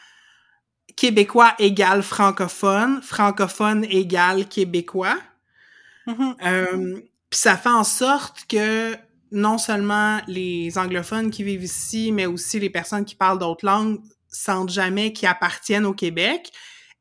Québécois égale francophone, francophone égale Québécois. Mhm. Euh, Puis ça fait en sorte que non seulement les anglophones qui vivent ici, mais aussi les personnes qui parlent d'autres langues sentent jamais qu'ils appartiennent au Québec.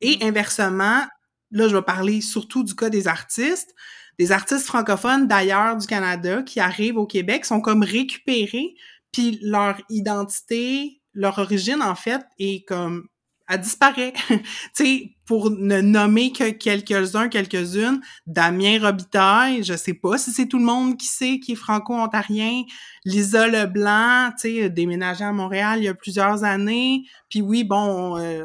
Et Mhm. inversement, là, je vais parler surtout du cas des artistes. Des artistes francophones d'ailleurs du Canada qui arrivent au Québec sont comme récupérés, puis leur identité, leur origine, en fait, est comme elle disparaît. [laughs] tu sais, pour ne nommer que quelques-uns, quelques-unes, Damien Robitaille, je sais pas si c'est tout le monde qui sait qui est franco-ontarien, Lisa Leblanc, tu sais, déménagé à Montréal il y a plusieurs années, puis oui, bon, euh,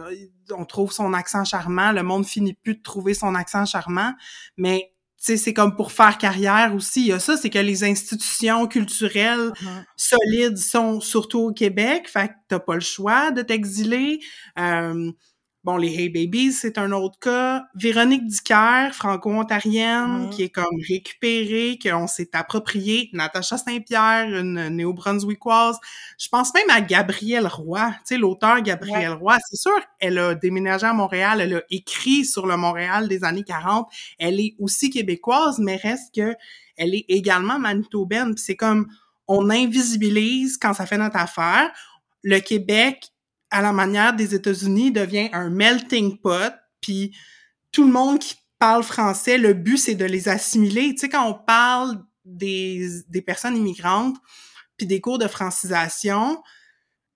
on trouve son accent charmant, le monde finit plus de trouver son accent charmant, mais tu sais, c'est comme pour faire carrière aussi. Il y a ça, c'est que les institutions culturelles Mhm. solides sont surtout au Québec, fait que t'as pas le choix de t'exiler. Euh, bon, les Hey Babies, c'est un autre cas. Véronique Dicker, franco-ontarienne, Mhm. qui est comme récupérée, qu'on s'est appropriée. Natacha Saint-Pierre, une néo-brunswickoise. Je pense même à Gabrielle Roy, tu sais, l'auteur Gabrielle Roy. C'est sûr, elle a déménagé à Montréal, elle a écrit sur le Montréal des années 40. Elle est aussi québécoise, mais reste que elle est également manitobaine. Puis c'est comme, on invisibilise quand ça fait notre affaire. Le Québec, à la manière des États-Unis, devient un melting pot. Puis tout le monde qui parle français, le but, c'est de les assimiler. Tu sais, quand on parle des, des personnes immigrantes, puis des cours de francisation,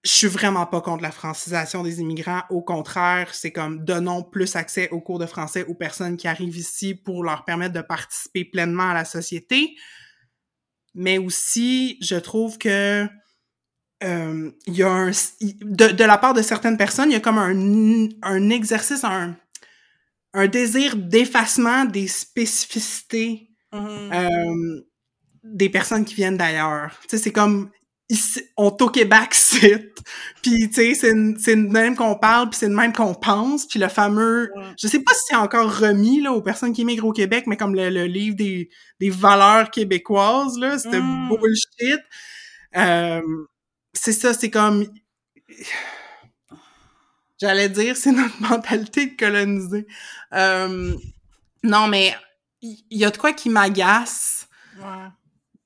je suis vraiment pas contre la francisation des immigrants. Au contraire, c'est comme donnons plus accès aux cours de français aux personnes qui arrivent ici pour leur permettre de participer pleinement à la société. Mais aussi, je trouve que euh, il y a un de, de la part de certaines personnes, il y a comme un, un exercice, un, un désir d'effacement des spécificités Mhm. euh, des personnes qui viennent d'ailleurs. Tu sais, c'est comme ici, on est au Québec, [laughs] c'est. Puis, tu sais, c'est de même qu'on parle, puis c'est de même qu'on pense. Puis le fameux... Ouais. Je sais pas si c'est encore remis là, aux personnes qui immigrent au Québec, mais comme le, le livre des, des valeurs québécoises, là, c'était Mm. bullshit. Euh, c'est ça, c'est comme... J'allais dire, c'est notre mentalité de coloniser. Euh, non, mais il y, a de quoi qui m'agace Ouais.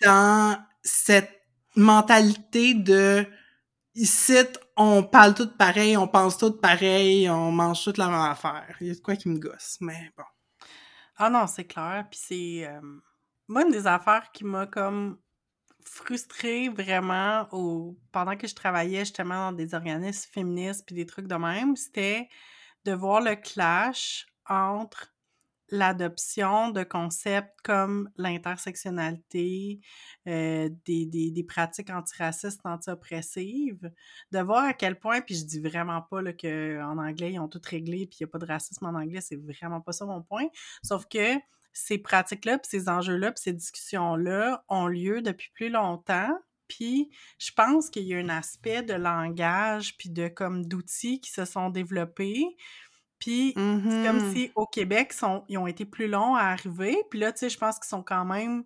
dans cette mentalité de ici, on parle tout pareil, on pense tout pareil, on mange toute la même affaire. Il y a de quoi qui me gosse, mais bon. Ah non, c'est clair. Puis c'est. Euh, moi, une des affaires qui m'a comme frustrée vraiment pendant que je travaillais justement dans des organismes féministes puis des trucs de même, c'était de voir le clash entre l'adoption de concepts comme l'intersectionnalité, euh, des, des, des, pratiques antiracistes, anti-oppressives, de voir à quel point, puis je dis vraiment pas qu'en anglais, ils ont tout réglé, puis il n'y a pas de racisme en anglais, c'est vraiment pas ça mon point, sauf que ces pratiques-là, puis ces enjeux-là, puis ces discussions-là ont lieu depuis plus longtemps, puis je pense qu'il y a un aspect de langage, puis de comme d'outils qui se sont développés, puis c'est comme Mm-hmm. si au Québec, sont, ils ont été plus longs à arriver. Puis là, tu sais, je pense qu'ils sont quand même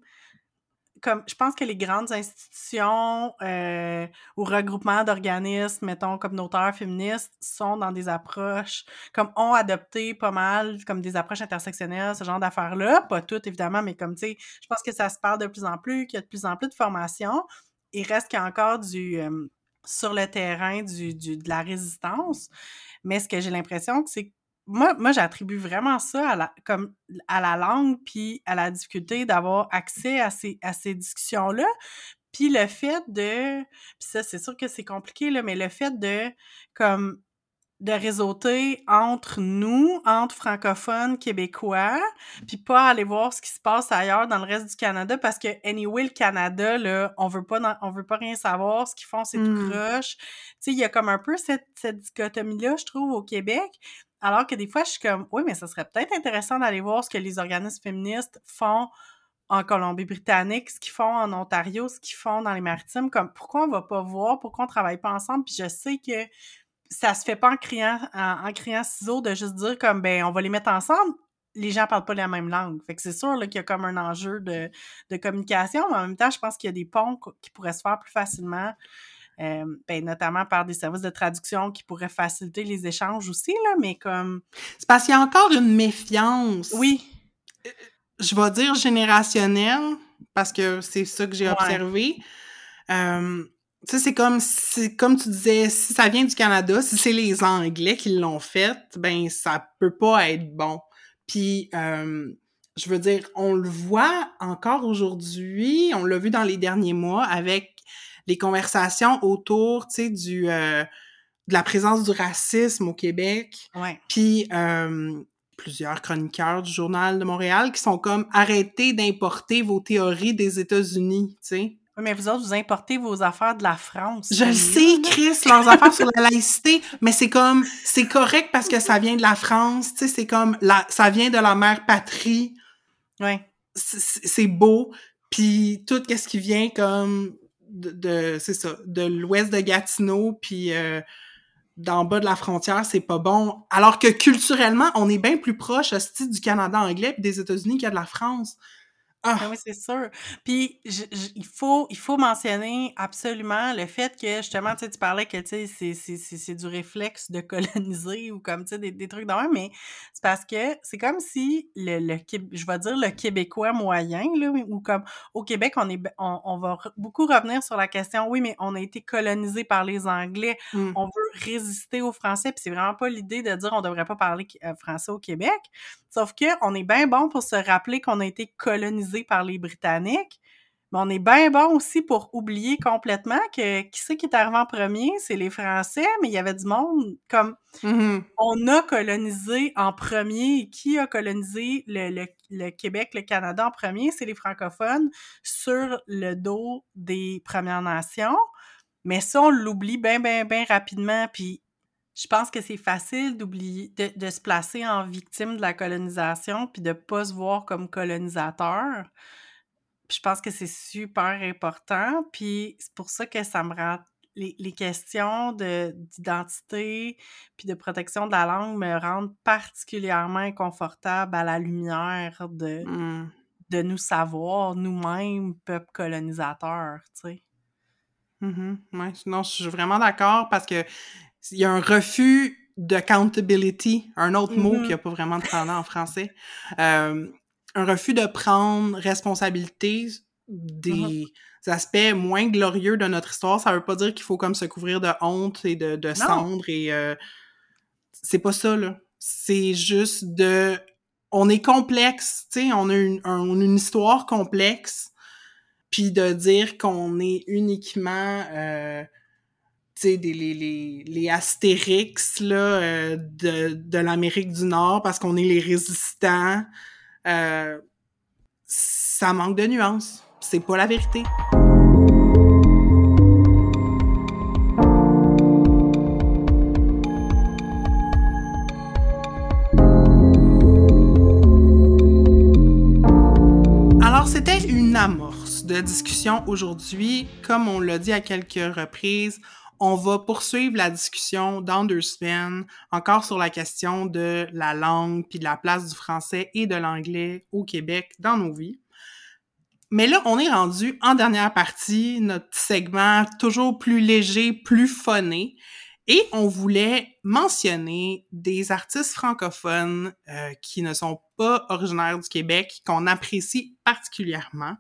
comme je pense que les grandes institutions euh, ou regroupements d'organismes, mettons, communautaires féministes, sont dans des approches, comme ont adopté pas mal, comme des approches intersectionnelles, ce genre d'affaires-là. Pas toutes, évidemment, mais comme, tu sais, je pense que ça se parle de plus en plus, qu'il y a de plus en plus de formations. Il reste qu'il y a encore du... euh, sur le terrain du, du, de la résistance. Mais ce que j'ai l'impression, c'est moi, moi j'attribue vraiment ça à la, comme, à la langue puis à la difficulté d'avoir accès à ces, à ces discussions-là. Puis le fait de... Puis ça, c'est sûr que c'est compliqué, là, mais le fait de, comme, de réseauter entre nous, entre francophones québécois, puis pas aller voir ce qui se passe ailleurs dans le reste du Canada, parce que, anyway, le Canada, là, on veut pas, dans, on veut pas rien savoir, ce qu'ils font, c'est tout croche. Tu sais, il y a comme un peu cette, cette dichotomie-là, je trouve, au Québec, alors que des fois, je suis comme, oui, mais ça serait peut-être intéressant d'aller voir ce que les organismes féministes font en Colombie-Britannique, ce qu'ils font en Ontario, ce qu'ils font dans les maritimes, comme pourquoi on va pas voir, pourquoi on travaille pas ensemble, puis je sais que ça se fait pas en criant, en, criant ciseaux de juste dire comme, ben, on va les mettre ensemble, les gens parlent pas la même langue. Fait que c'est sûr qu'il y a comme un enjeu de, de communication, mais en même temps, je pense qu'il y a des ponts qui pourraient se faire plus facilement euh, ben, notamment par des services de traduction qui pourraient faciliter les échanges aussi, là, mais comme... C'est parce qu'il y a encore une méfiance. Oui. Je vais dire générationnelle, parce que c'est ça que j'ai Ouais. observé. Euh, tu sais, c'est comme, c'est comme tu disais, si ça vient du Canada, si c'est les Anglais qui l'ont fait, ben ça peut pas être bon. Puis, euh, je veux dire, on le voit encore aujourd'hui, on l'a vu dans les derniers mois avec les conversations autour, tu sais, du euh, de la présence du racisme au Québec. Ouais. Puis euh, plusieurs chroniqueurs du Journal de Montréal qui sont comme arrêtez d'importer vos théories des États-Unis, tu sais. Oui, mais vous autres, vous importez vos affaires de la France. Je le sais. Chris, leurs affaires sur la laïcité, mais c'est comme, c'est correct parce que ça vient de la France, tu sais, c'est comme, la, ça vient de la mère patrie, Ouais. c'est c'est beau, puis tout ce qui vient comme de, c'est ça, de l'ouest de Gatineau, puis euh, d'en bas de la frontière, c'est pas bon. Alors que culturellement, on est bien plus proche hostie, du Canada anglais puis des États-Unis a de la France. Ah, Ah oui, c'est sûr. Puis je- je- il faut il faut mentionner absolument le fait que justement, tu parlais que tu sais, c'est- c'est c'est- c'est du réflexe de [laughs] coloniser ou comme des, des trucs même, mais c'est parce que c'est comme si le, le je vais dire le Québécois moyen, là, ou comme au Québec, on est on, on va beaucoup revenir sur la question, oui, mais on a été colonisé par les Anglais, hum, on veut résister aux Français, puis c'est vraiment pas l'idée de dire on devrait pas parler euh, français au Québec. Sauf que on est bien bon pour se rappeler qu'on a été colonisé par les Britanniques, mais on est bien bon aussi pour oublier complètement que qui c'est qui est arrivé en premier, c'est les Français, mais il y avait du monde comme mhm, on a colonisé en premier. Qui a colonisé le, le- le Québec, le Canada en premier? C'est les francophones sur le dos des Premières Nations. Mais ça, on l'oublie bien, bien, bien rapidement. Puis je pense que c'est facile d'oublier, de, de se placer en victime de la colonisation puis de pas se voir comme colonisateur. Puis je pense que c'est super important. Puis c'est pour ça que ça me rend les, les questions de d'identité puis de protection de la langue me rendent particulièrement inconfortable à la lumière de, hum. de nous savoir, nous-mêmes, peuple colonisateur, tu sais. Mhm, ouais. Non, je suis vraiment d'accord parce que il y a un refus d'accountability, un autre mot Mhm. qui a pas vraiment de pendant en français. Euh, un refus de prendre responsabilité des aspects moins glorieux de notre histoire. Ça veut pas dire qu'il faut comme se couvrir de honte et de, de cendre et euh, c'est pas ça là. C'est juste de, on est complexe, tu sais, on a une, une histoire complexe, puis de dire qu'on est uniquement euh, les, les Astérix là, euh, de, de l'Amérique du Nord parce qu'on est les résistants. Euh, ça manque de nuances. C'est pas la vérité. Alors, c'était une amorce de discussion aujourd'hui. Comme on l'a dit à quelques reprises, on va poursuivre la discussion dans deux semaines, encore sur la question de la langue, puis de la place du français et de l'anglais au Québec dans nos vies. Mais là, on est rendu en dernière partie, notre segment toujours plus léger, plus phoné. Et on voulait mentionner des artistes francophones euh, qui ne sont pas originaires du Québec, qu'on apprécie particulièrement.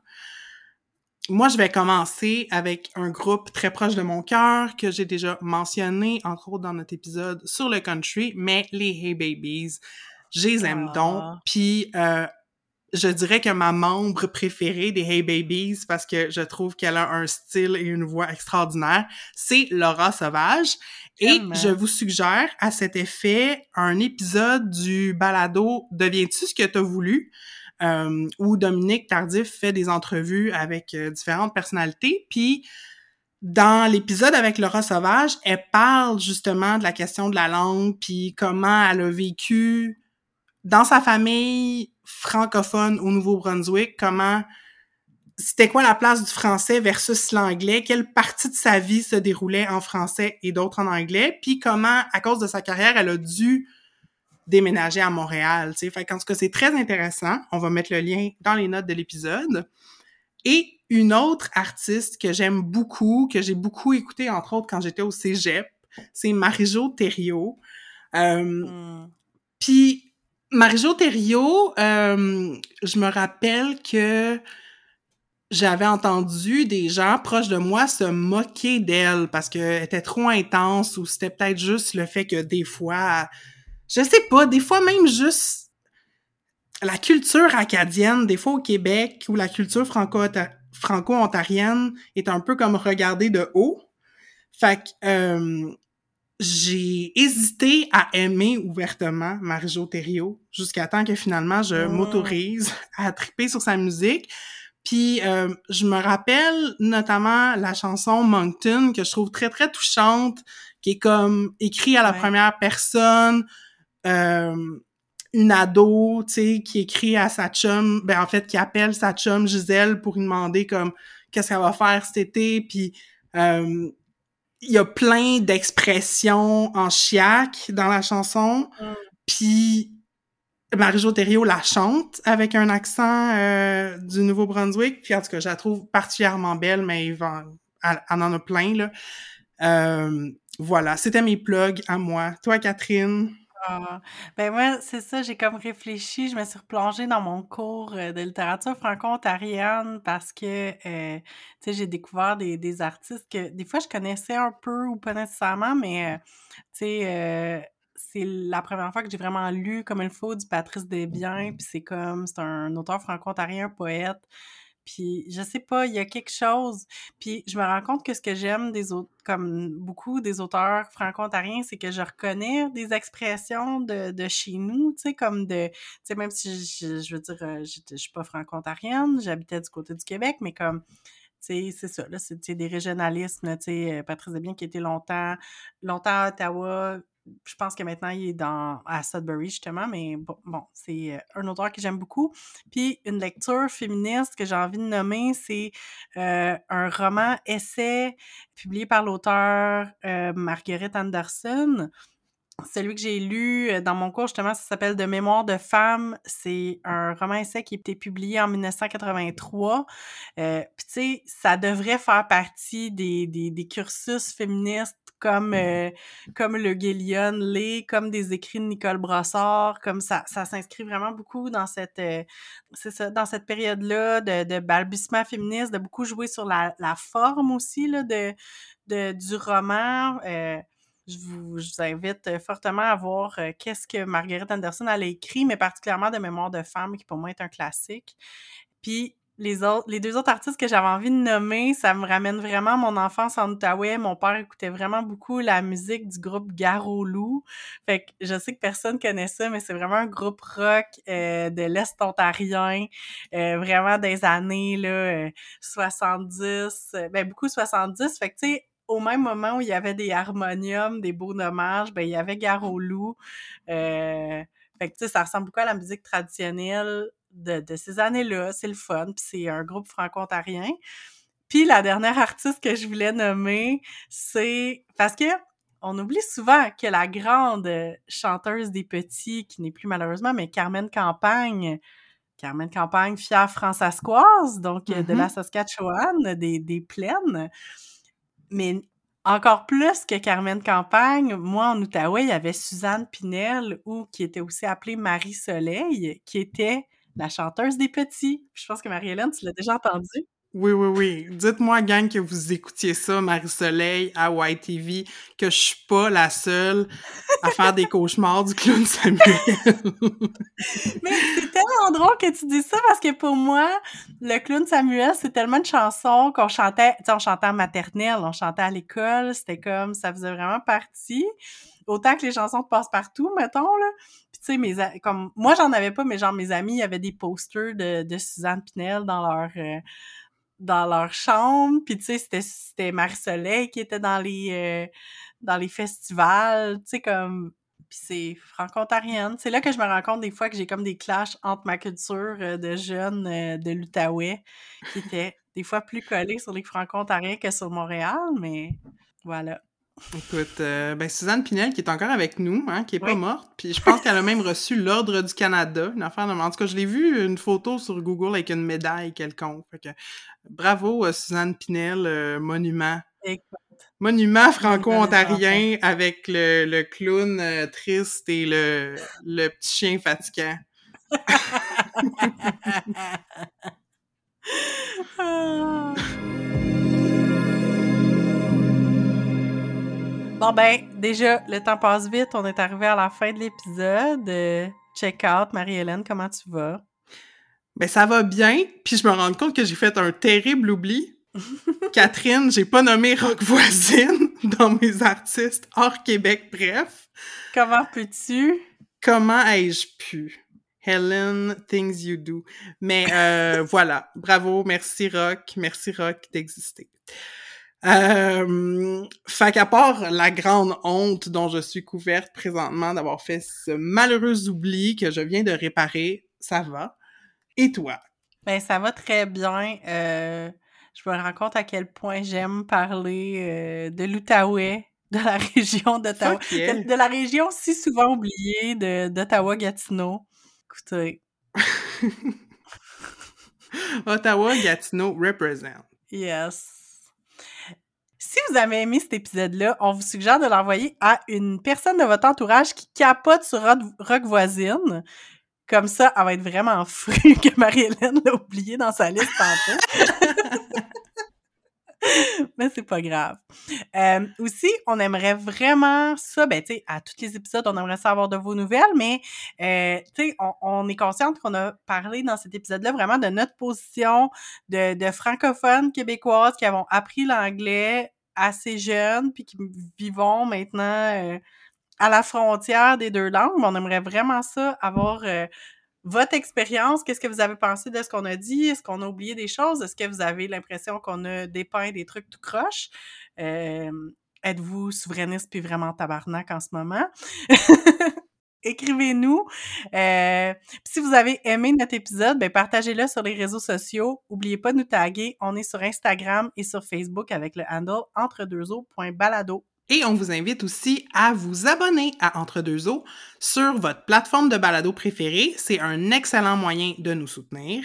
Moi, je vais commencer avec un groupe très proche de mon cœur que j'ai déjà mentionné, entre autres dans notre épisode sur le country, mais les Hey Babies. Je les aime donc. Ah. Puis, euh, je dirais que ma membre préférée des Hey Babies, parce que je trouve qu'elle a un style et une voix extraordinaire, c'est Laura Sauvage. Et je vous suggère à cet effet un épisode du balado Deviens-tu ce que tu as voulu? Euh, où Dominique Tardif fait des entrevues avec euh, différentes personnalités. Puis, dans l'épisode avec Laura Sauvage, elle parle justement de la question de la langue, puis comment elle a vécu dans sa famille francophone au Nouveau-Brunswick, comment c'était quoi la place du français versus l'anglais, quelle partie de sa vie se déroulait en français et d'autres en anglais, puis comment, à cause de sa carrière, elle a dû déménager à Montréal, tu sais. Fait qu'en tout cas, c'est très intéressant. On va mettre le lien dans les notes de l'épisode. Et une autre artiste que j'aime beaucoup, que j'ai beaucoup écouté, entre autres, quand j'étais au cégep, c'est Marijo Thériault. Euh, mm. Puis, Marijo Thériault, euh, je me rappelle que j'avais entendu des gens proches de moi se moquer d'elle parce qu'elle était trop intense ou c'était peut-être juste le fait que des fois, je sais pas, des fois même juste la culture acadienne, des fois au Québec, ou la culture franco-ontarienne est un peu comme regardée de haut. Fait que euh, j'ai hésité à aimer ouvertement Marie-Jo Thériault jusqu'à temps que finalement je mmh. m'autorise [laughs] à triper sur sa musique. Puis euh, je me rappelle notamment la chanson Moncton que je trouve très très touchante, qui est comme écrit à la première personne, euh, une ado, tu sais, qui écrit à sa chum, ben en fait, qui appelle sa chum Gisèle pour lui demander comme qu'est-ce qu'elle va faire cet été, puis euh, il y a plein d'expressions en chiac dans la chanson, mm. puis Marie-Jo Thériault la chante avec un accent euh, du Nouveau-Brunswick, puis en tout cas, je la trouve particulièrement belle, mais elle, en a plein, là. Euh, voilà, c'était mes plugs à moi. Toi, Catherine? Ah, ben moi, c'est ça, j'ai comme réfléchi, je me suis replongée dans mon cours euh, de littérature franco-ontarienne parce que, euh, tu sais, j'ai découvert des, des artistes que des fois je connaissais un peu ou pas nécessairement, mais, euh, tu sais, c'est la première fois que j'ai vraiment lu comme il faut du Patrice Desbiens, puis c'est comme, c'est un auteur franco-ontarien, poète, puis je sais pas, il y a quelque chose. Puis je me rends compte que ce que j'aime des autres, comme beaucoup des auteurs franco-ontariens, c'est que je reconnais des expressions de, de chez nous, tu sais, comme de, tu sais, même si je, veux dire, euh, je, je suis pas franco-ontarienne, j'habitais du côté du Québec, mais comme, c'est ça, là, c'est des régionalismes, tu sais, euh, Patrice Debien qui était longtemps, longtemps à Ottawa, je pense que maintenant il est dans à Sudbury justement, mais bon, bon c'est euh, un auteur que j'aime beaucoup. Puis une lecture féministe que j'ai envie de nommer, c'est euh, un roman essai publié par l'auteur euh, Marguerite Anderson. Celui que j'ai lu dans mon cours, justement, ça s'appelle De mémoire de femme. C'est un roman essai qui a été publié en 1983. Puis, tu sais, ça devrait faire partie des, des, des cursus féministes comme euh, comme le Guillion Lé, comme des écrits de Nicole Brossard, comme ça, ça s'inscrit vraiment beaucoup dans cette, euh, c'est ça, dans cette période-là de, de balbutiement féministe, de beaucoup jouer sur la, la forme aussi là, de, de du roman. Euh, je vous, je vous, invite fortement à voir qu'est-ce que Margaret Anderson a écrit, mais particulièrement de Mémoire de femme, qui pour moi est un classique. Puis les autres, les deux autres artistes que j'avais envie de nommer, ça me ramène vraiment à mon enfance en Outaouais. Mon père écoutait vraiment beaucoup la musique du groupe Garolou. Fait que je sais que personne connaît ça, mais c'est vraiment un groupe rock euh, de l'Est ontarien, euh, vraiment des années là, 70, euh, ben beaucoup 70. Fait que tu sais, au même moment où il y avait des harmoniums, des beaux nommages, ben il y avait. Euh, fait que tu sais, ça ressemble beaucoup à la musique traditionnelle de, ces années-là. C'est le fun, puis c'est un groupe franco-ontarien. Puis la dernière artiste que je voulais nommer, c'est parce que on oublie souvent que la grande chanteuse des petits, qui n'est plus malheureusement, mais Carmen Campagne, Carmen Campagne, fière françaiscoise, donc de la mm-hmm. Saskatchewan, des, des plaines. Mais encore plus que Carmen Campagne, moi en Outaouais, il y avait Suzanne Pinel, ou qui était aussi appelée Marie Soleil, qui était la chanteuse des petits. Je pense que Marie-Hélène, tu l'as déjà entendu. Oui, oui, oui. Dites-moi, gang, que vous écoutiez ça, Marie-Soleil, à YTV, que je suis pas la seule à faire des cauchemars du clown Samuel. [laughs] Mais c'est tellement drôle que tu dis ça parce que pour moi, le clown Samuel, c'est tellement une chanson qu'on chantait, tu sais, on chantait en maternelle, on chantait à l'école, c'était comme, ça faisait vraiment partie. Autant que les chansons de passe-partout, mettons, là tu sais, mes comme moi j'en avais pas, mais genre mes amis, il y avait des posters de, de Suzanne Pinel dans leur euh, dans leur chambre, puis tu sais, c'était c'était Marie-Soleil qui était dans les euh, dans les festivals, tu sais comme puis c'est franco-ontarienne. C'est là que je me rends compte des fois que j'ai comme des clashs entre ma culture euh, de jeune de l'Outaouais, qui était des fois plus collée sur les franco-ontariens que sur Montréal, mais voilà. Écoute, euh, ben Suzanne Pinel qui est encore avec nous, hein, qui est pas morte, puis je pense qu'elle a même reçu l'ordre du Canada, une affaire de... En tout cas, je l'ai vu une photo sur Google avec une médaille quelconque. Fait que, bravo euh, Suzanne Pinel, euh, monument. Monument franco-ontarien avec le, le clown triste et le, le petit chien fatigant. [laughs] [laughs] ah. Bon ben, déjà, le temps passe vite. On est arrivé à la fin de l'épisode. Euh, check out, Marie-Hélène, comment tu vas? Ben ça va bien, puis je me rends compte que j'ai fait un terrible oubli. [laughs] Catherine, j'ai pas nommé Rock Voisine dans mes artistes hors Québec, bref. Comment peux-tu? Comment ai-je pu? Helen, things you do. Mais euh, [laughs] voilà, bravo, merci Rock, merci Rock d'exister. Euh, fait qu'à part la grande honte dont je suis couverte présentement d'avoir fait ce malheureux oubli que je viens de réparer, ça va. Et toi? Ben, ça va très bien. Euh, je me rends compte à quel point j'aime parler euh, de l'Outaouais, de la [laughs] région d'Ottawa, de, de, la région si souvent oubliée d'Ottawa-Gatineau. Écoutez. [laughs] Ottawa-Gatineau represent. Yes. Si vous avez aimé cet épisode-là, on vous suggère de l'envoyer à une personne de votre entourage qui capote sur Rock Voisine. Comme ça, elle va être vraiment [laughs] frue que Marie-Hélène l'a oublié dans sa liste. [laughs] Mais c'est pas grave. Euh, aussi, on aimerait vraiment ça, ben tu sais, à tous les épisodes, on aimerait savoir de vos nouvelles, mais euh, tu sais, on, on, est consciente qu'on a parlé dans cet épisode-là vraiment de notre position de, de francophones québécoises qui avons appris l'anglais assez jeunes puis qui vivons maintenant euh, à la frontière des deux langues. On aimerait vraiment ça, avoir euh, votre expérience. Qu'est-ce que vous avez pensé de ce qu'on a dit? Est-ce qu'on a oublié des choses? Est-ce que vous avez l'impression qu'on a dépeint des trucs tout croche? Euh, êtes-vous souverainiste puis vraiment tabarnak en ce moment? [laughs] écrivez-nous. Euh, si vous avez aimé notre épisode, ben partagez-le sur les réseaux sociaux. N'oubliez pas de nous taguer. On est sur Instagram et sur Facebook avec le handle entre Et on vous invite aussi à vous abonner à Entre deux eaux sur votre plateforme de balado préférée. C'est un excellent moyen de nous soutenir.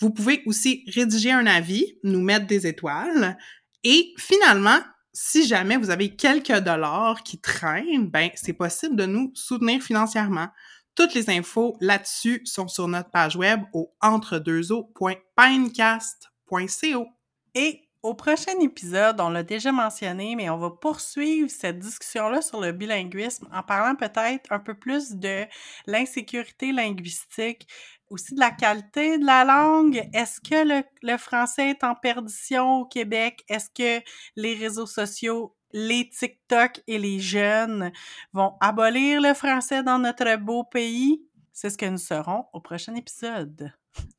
Vous pouvez aussi rédiger un avis, nous mettre des étoiles. Et finalement, si jamais vous avez quelques dollars qui traînent, ben c'est possible de nous soutenir financièrement. Toutes les infos là-dessus sont sur notre page web au entredeuxeaux.pinecast.co. Et au prochain épisode, on l'a déjà mentionné, mais on va poursuivre cette discussion-là sur le bilinguisme en parlant peut-être un peu plus de l'insécurité linguistique, aussi de la qualité de la langue. Est-ce que le, français est en perdition au Québec? Est-ce que les réseaux sociaux les TikTok et les jeunes vont abolir le français dans notre beau pays? C'est ce que nous serons au prochain épisode.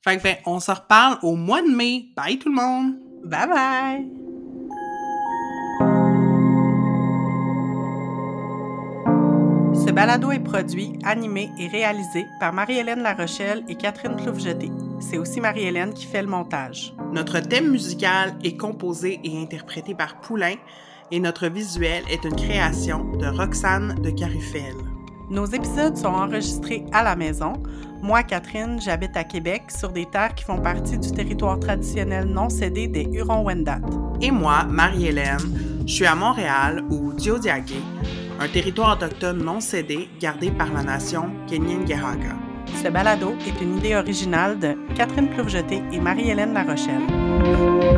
Fait que ben, on se reparle au mois de mai. Bye tout le monde! Bye bye! Balado est produit, animé et réalisé par Marie-Hélène Larochelle et Catherine Ploufjeté. C'est aussi Marie-Hélène qui fait le montage. Notre thème musical est composé et interprété par Poulain et notre visuel est une création de Roxane de Carufel. Nos épisodes sont enregistrés à la maison. Moi, Catherine, j'habite à Québec sur des terres qui font partie du territoire traditionnel non cédé des Hurons-Wendat. Et moi, Marie-Hélène, je suis à Montréal ou Diodiague, un territoire autochtone non cédé gardé par la nation Kenyan-Geraga. Ce balado est une idée originale de Catherine Ploufjeté et Marie-Hélène Larochelle.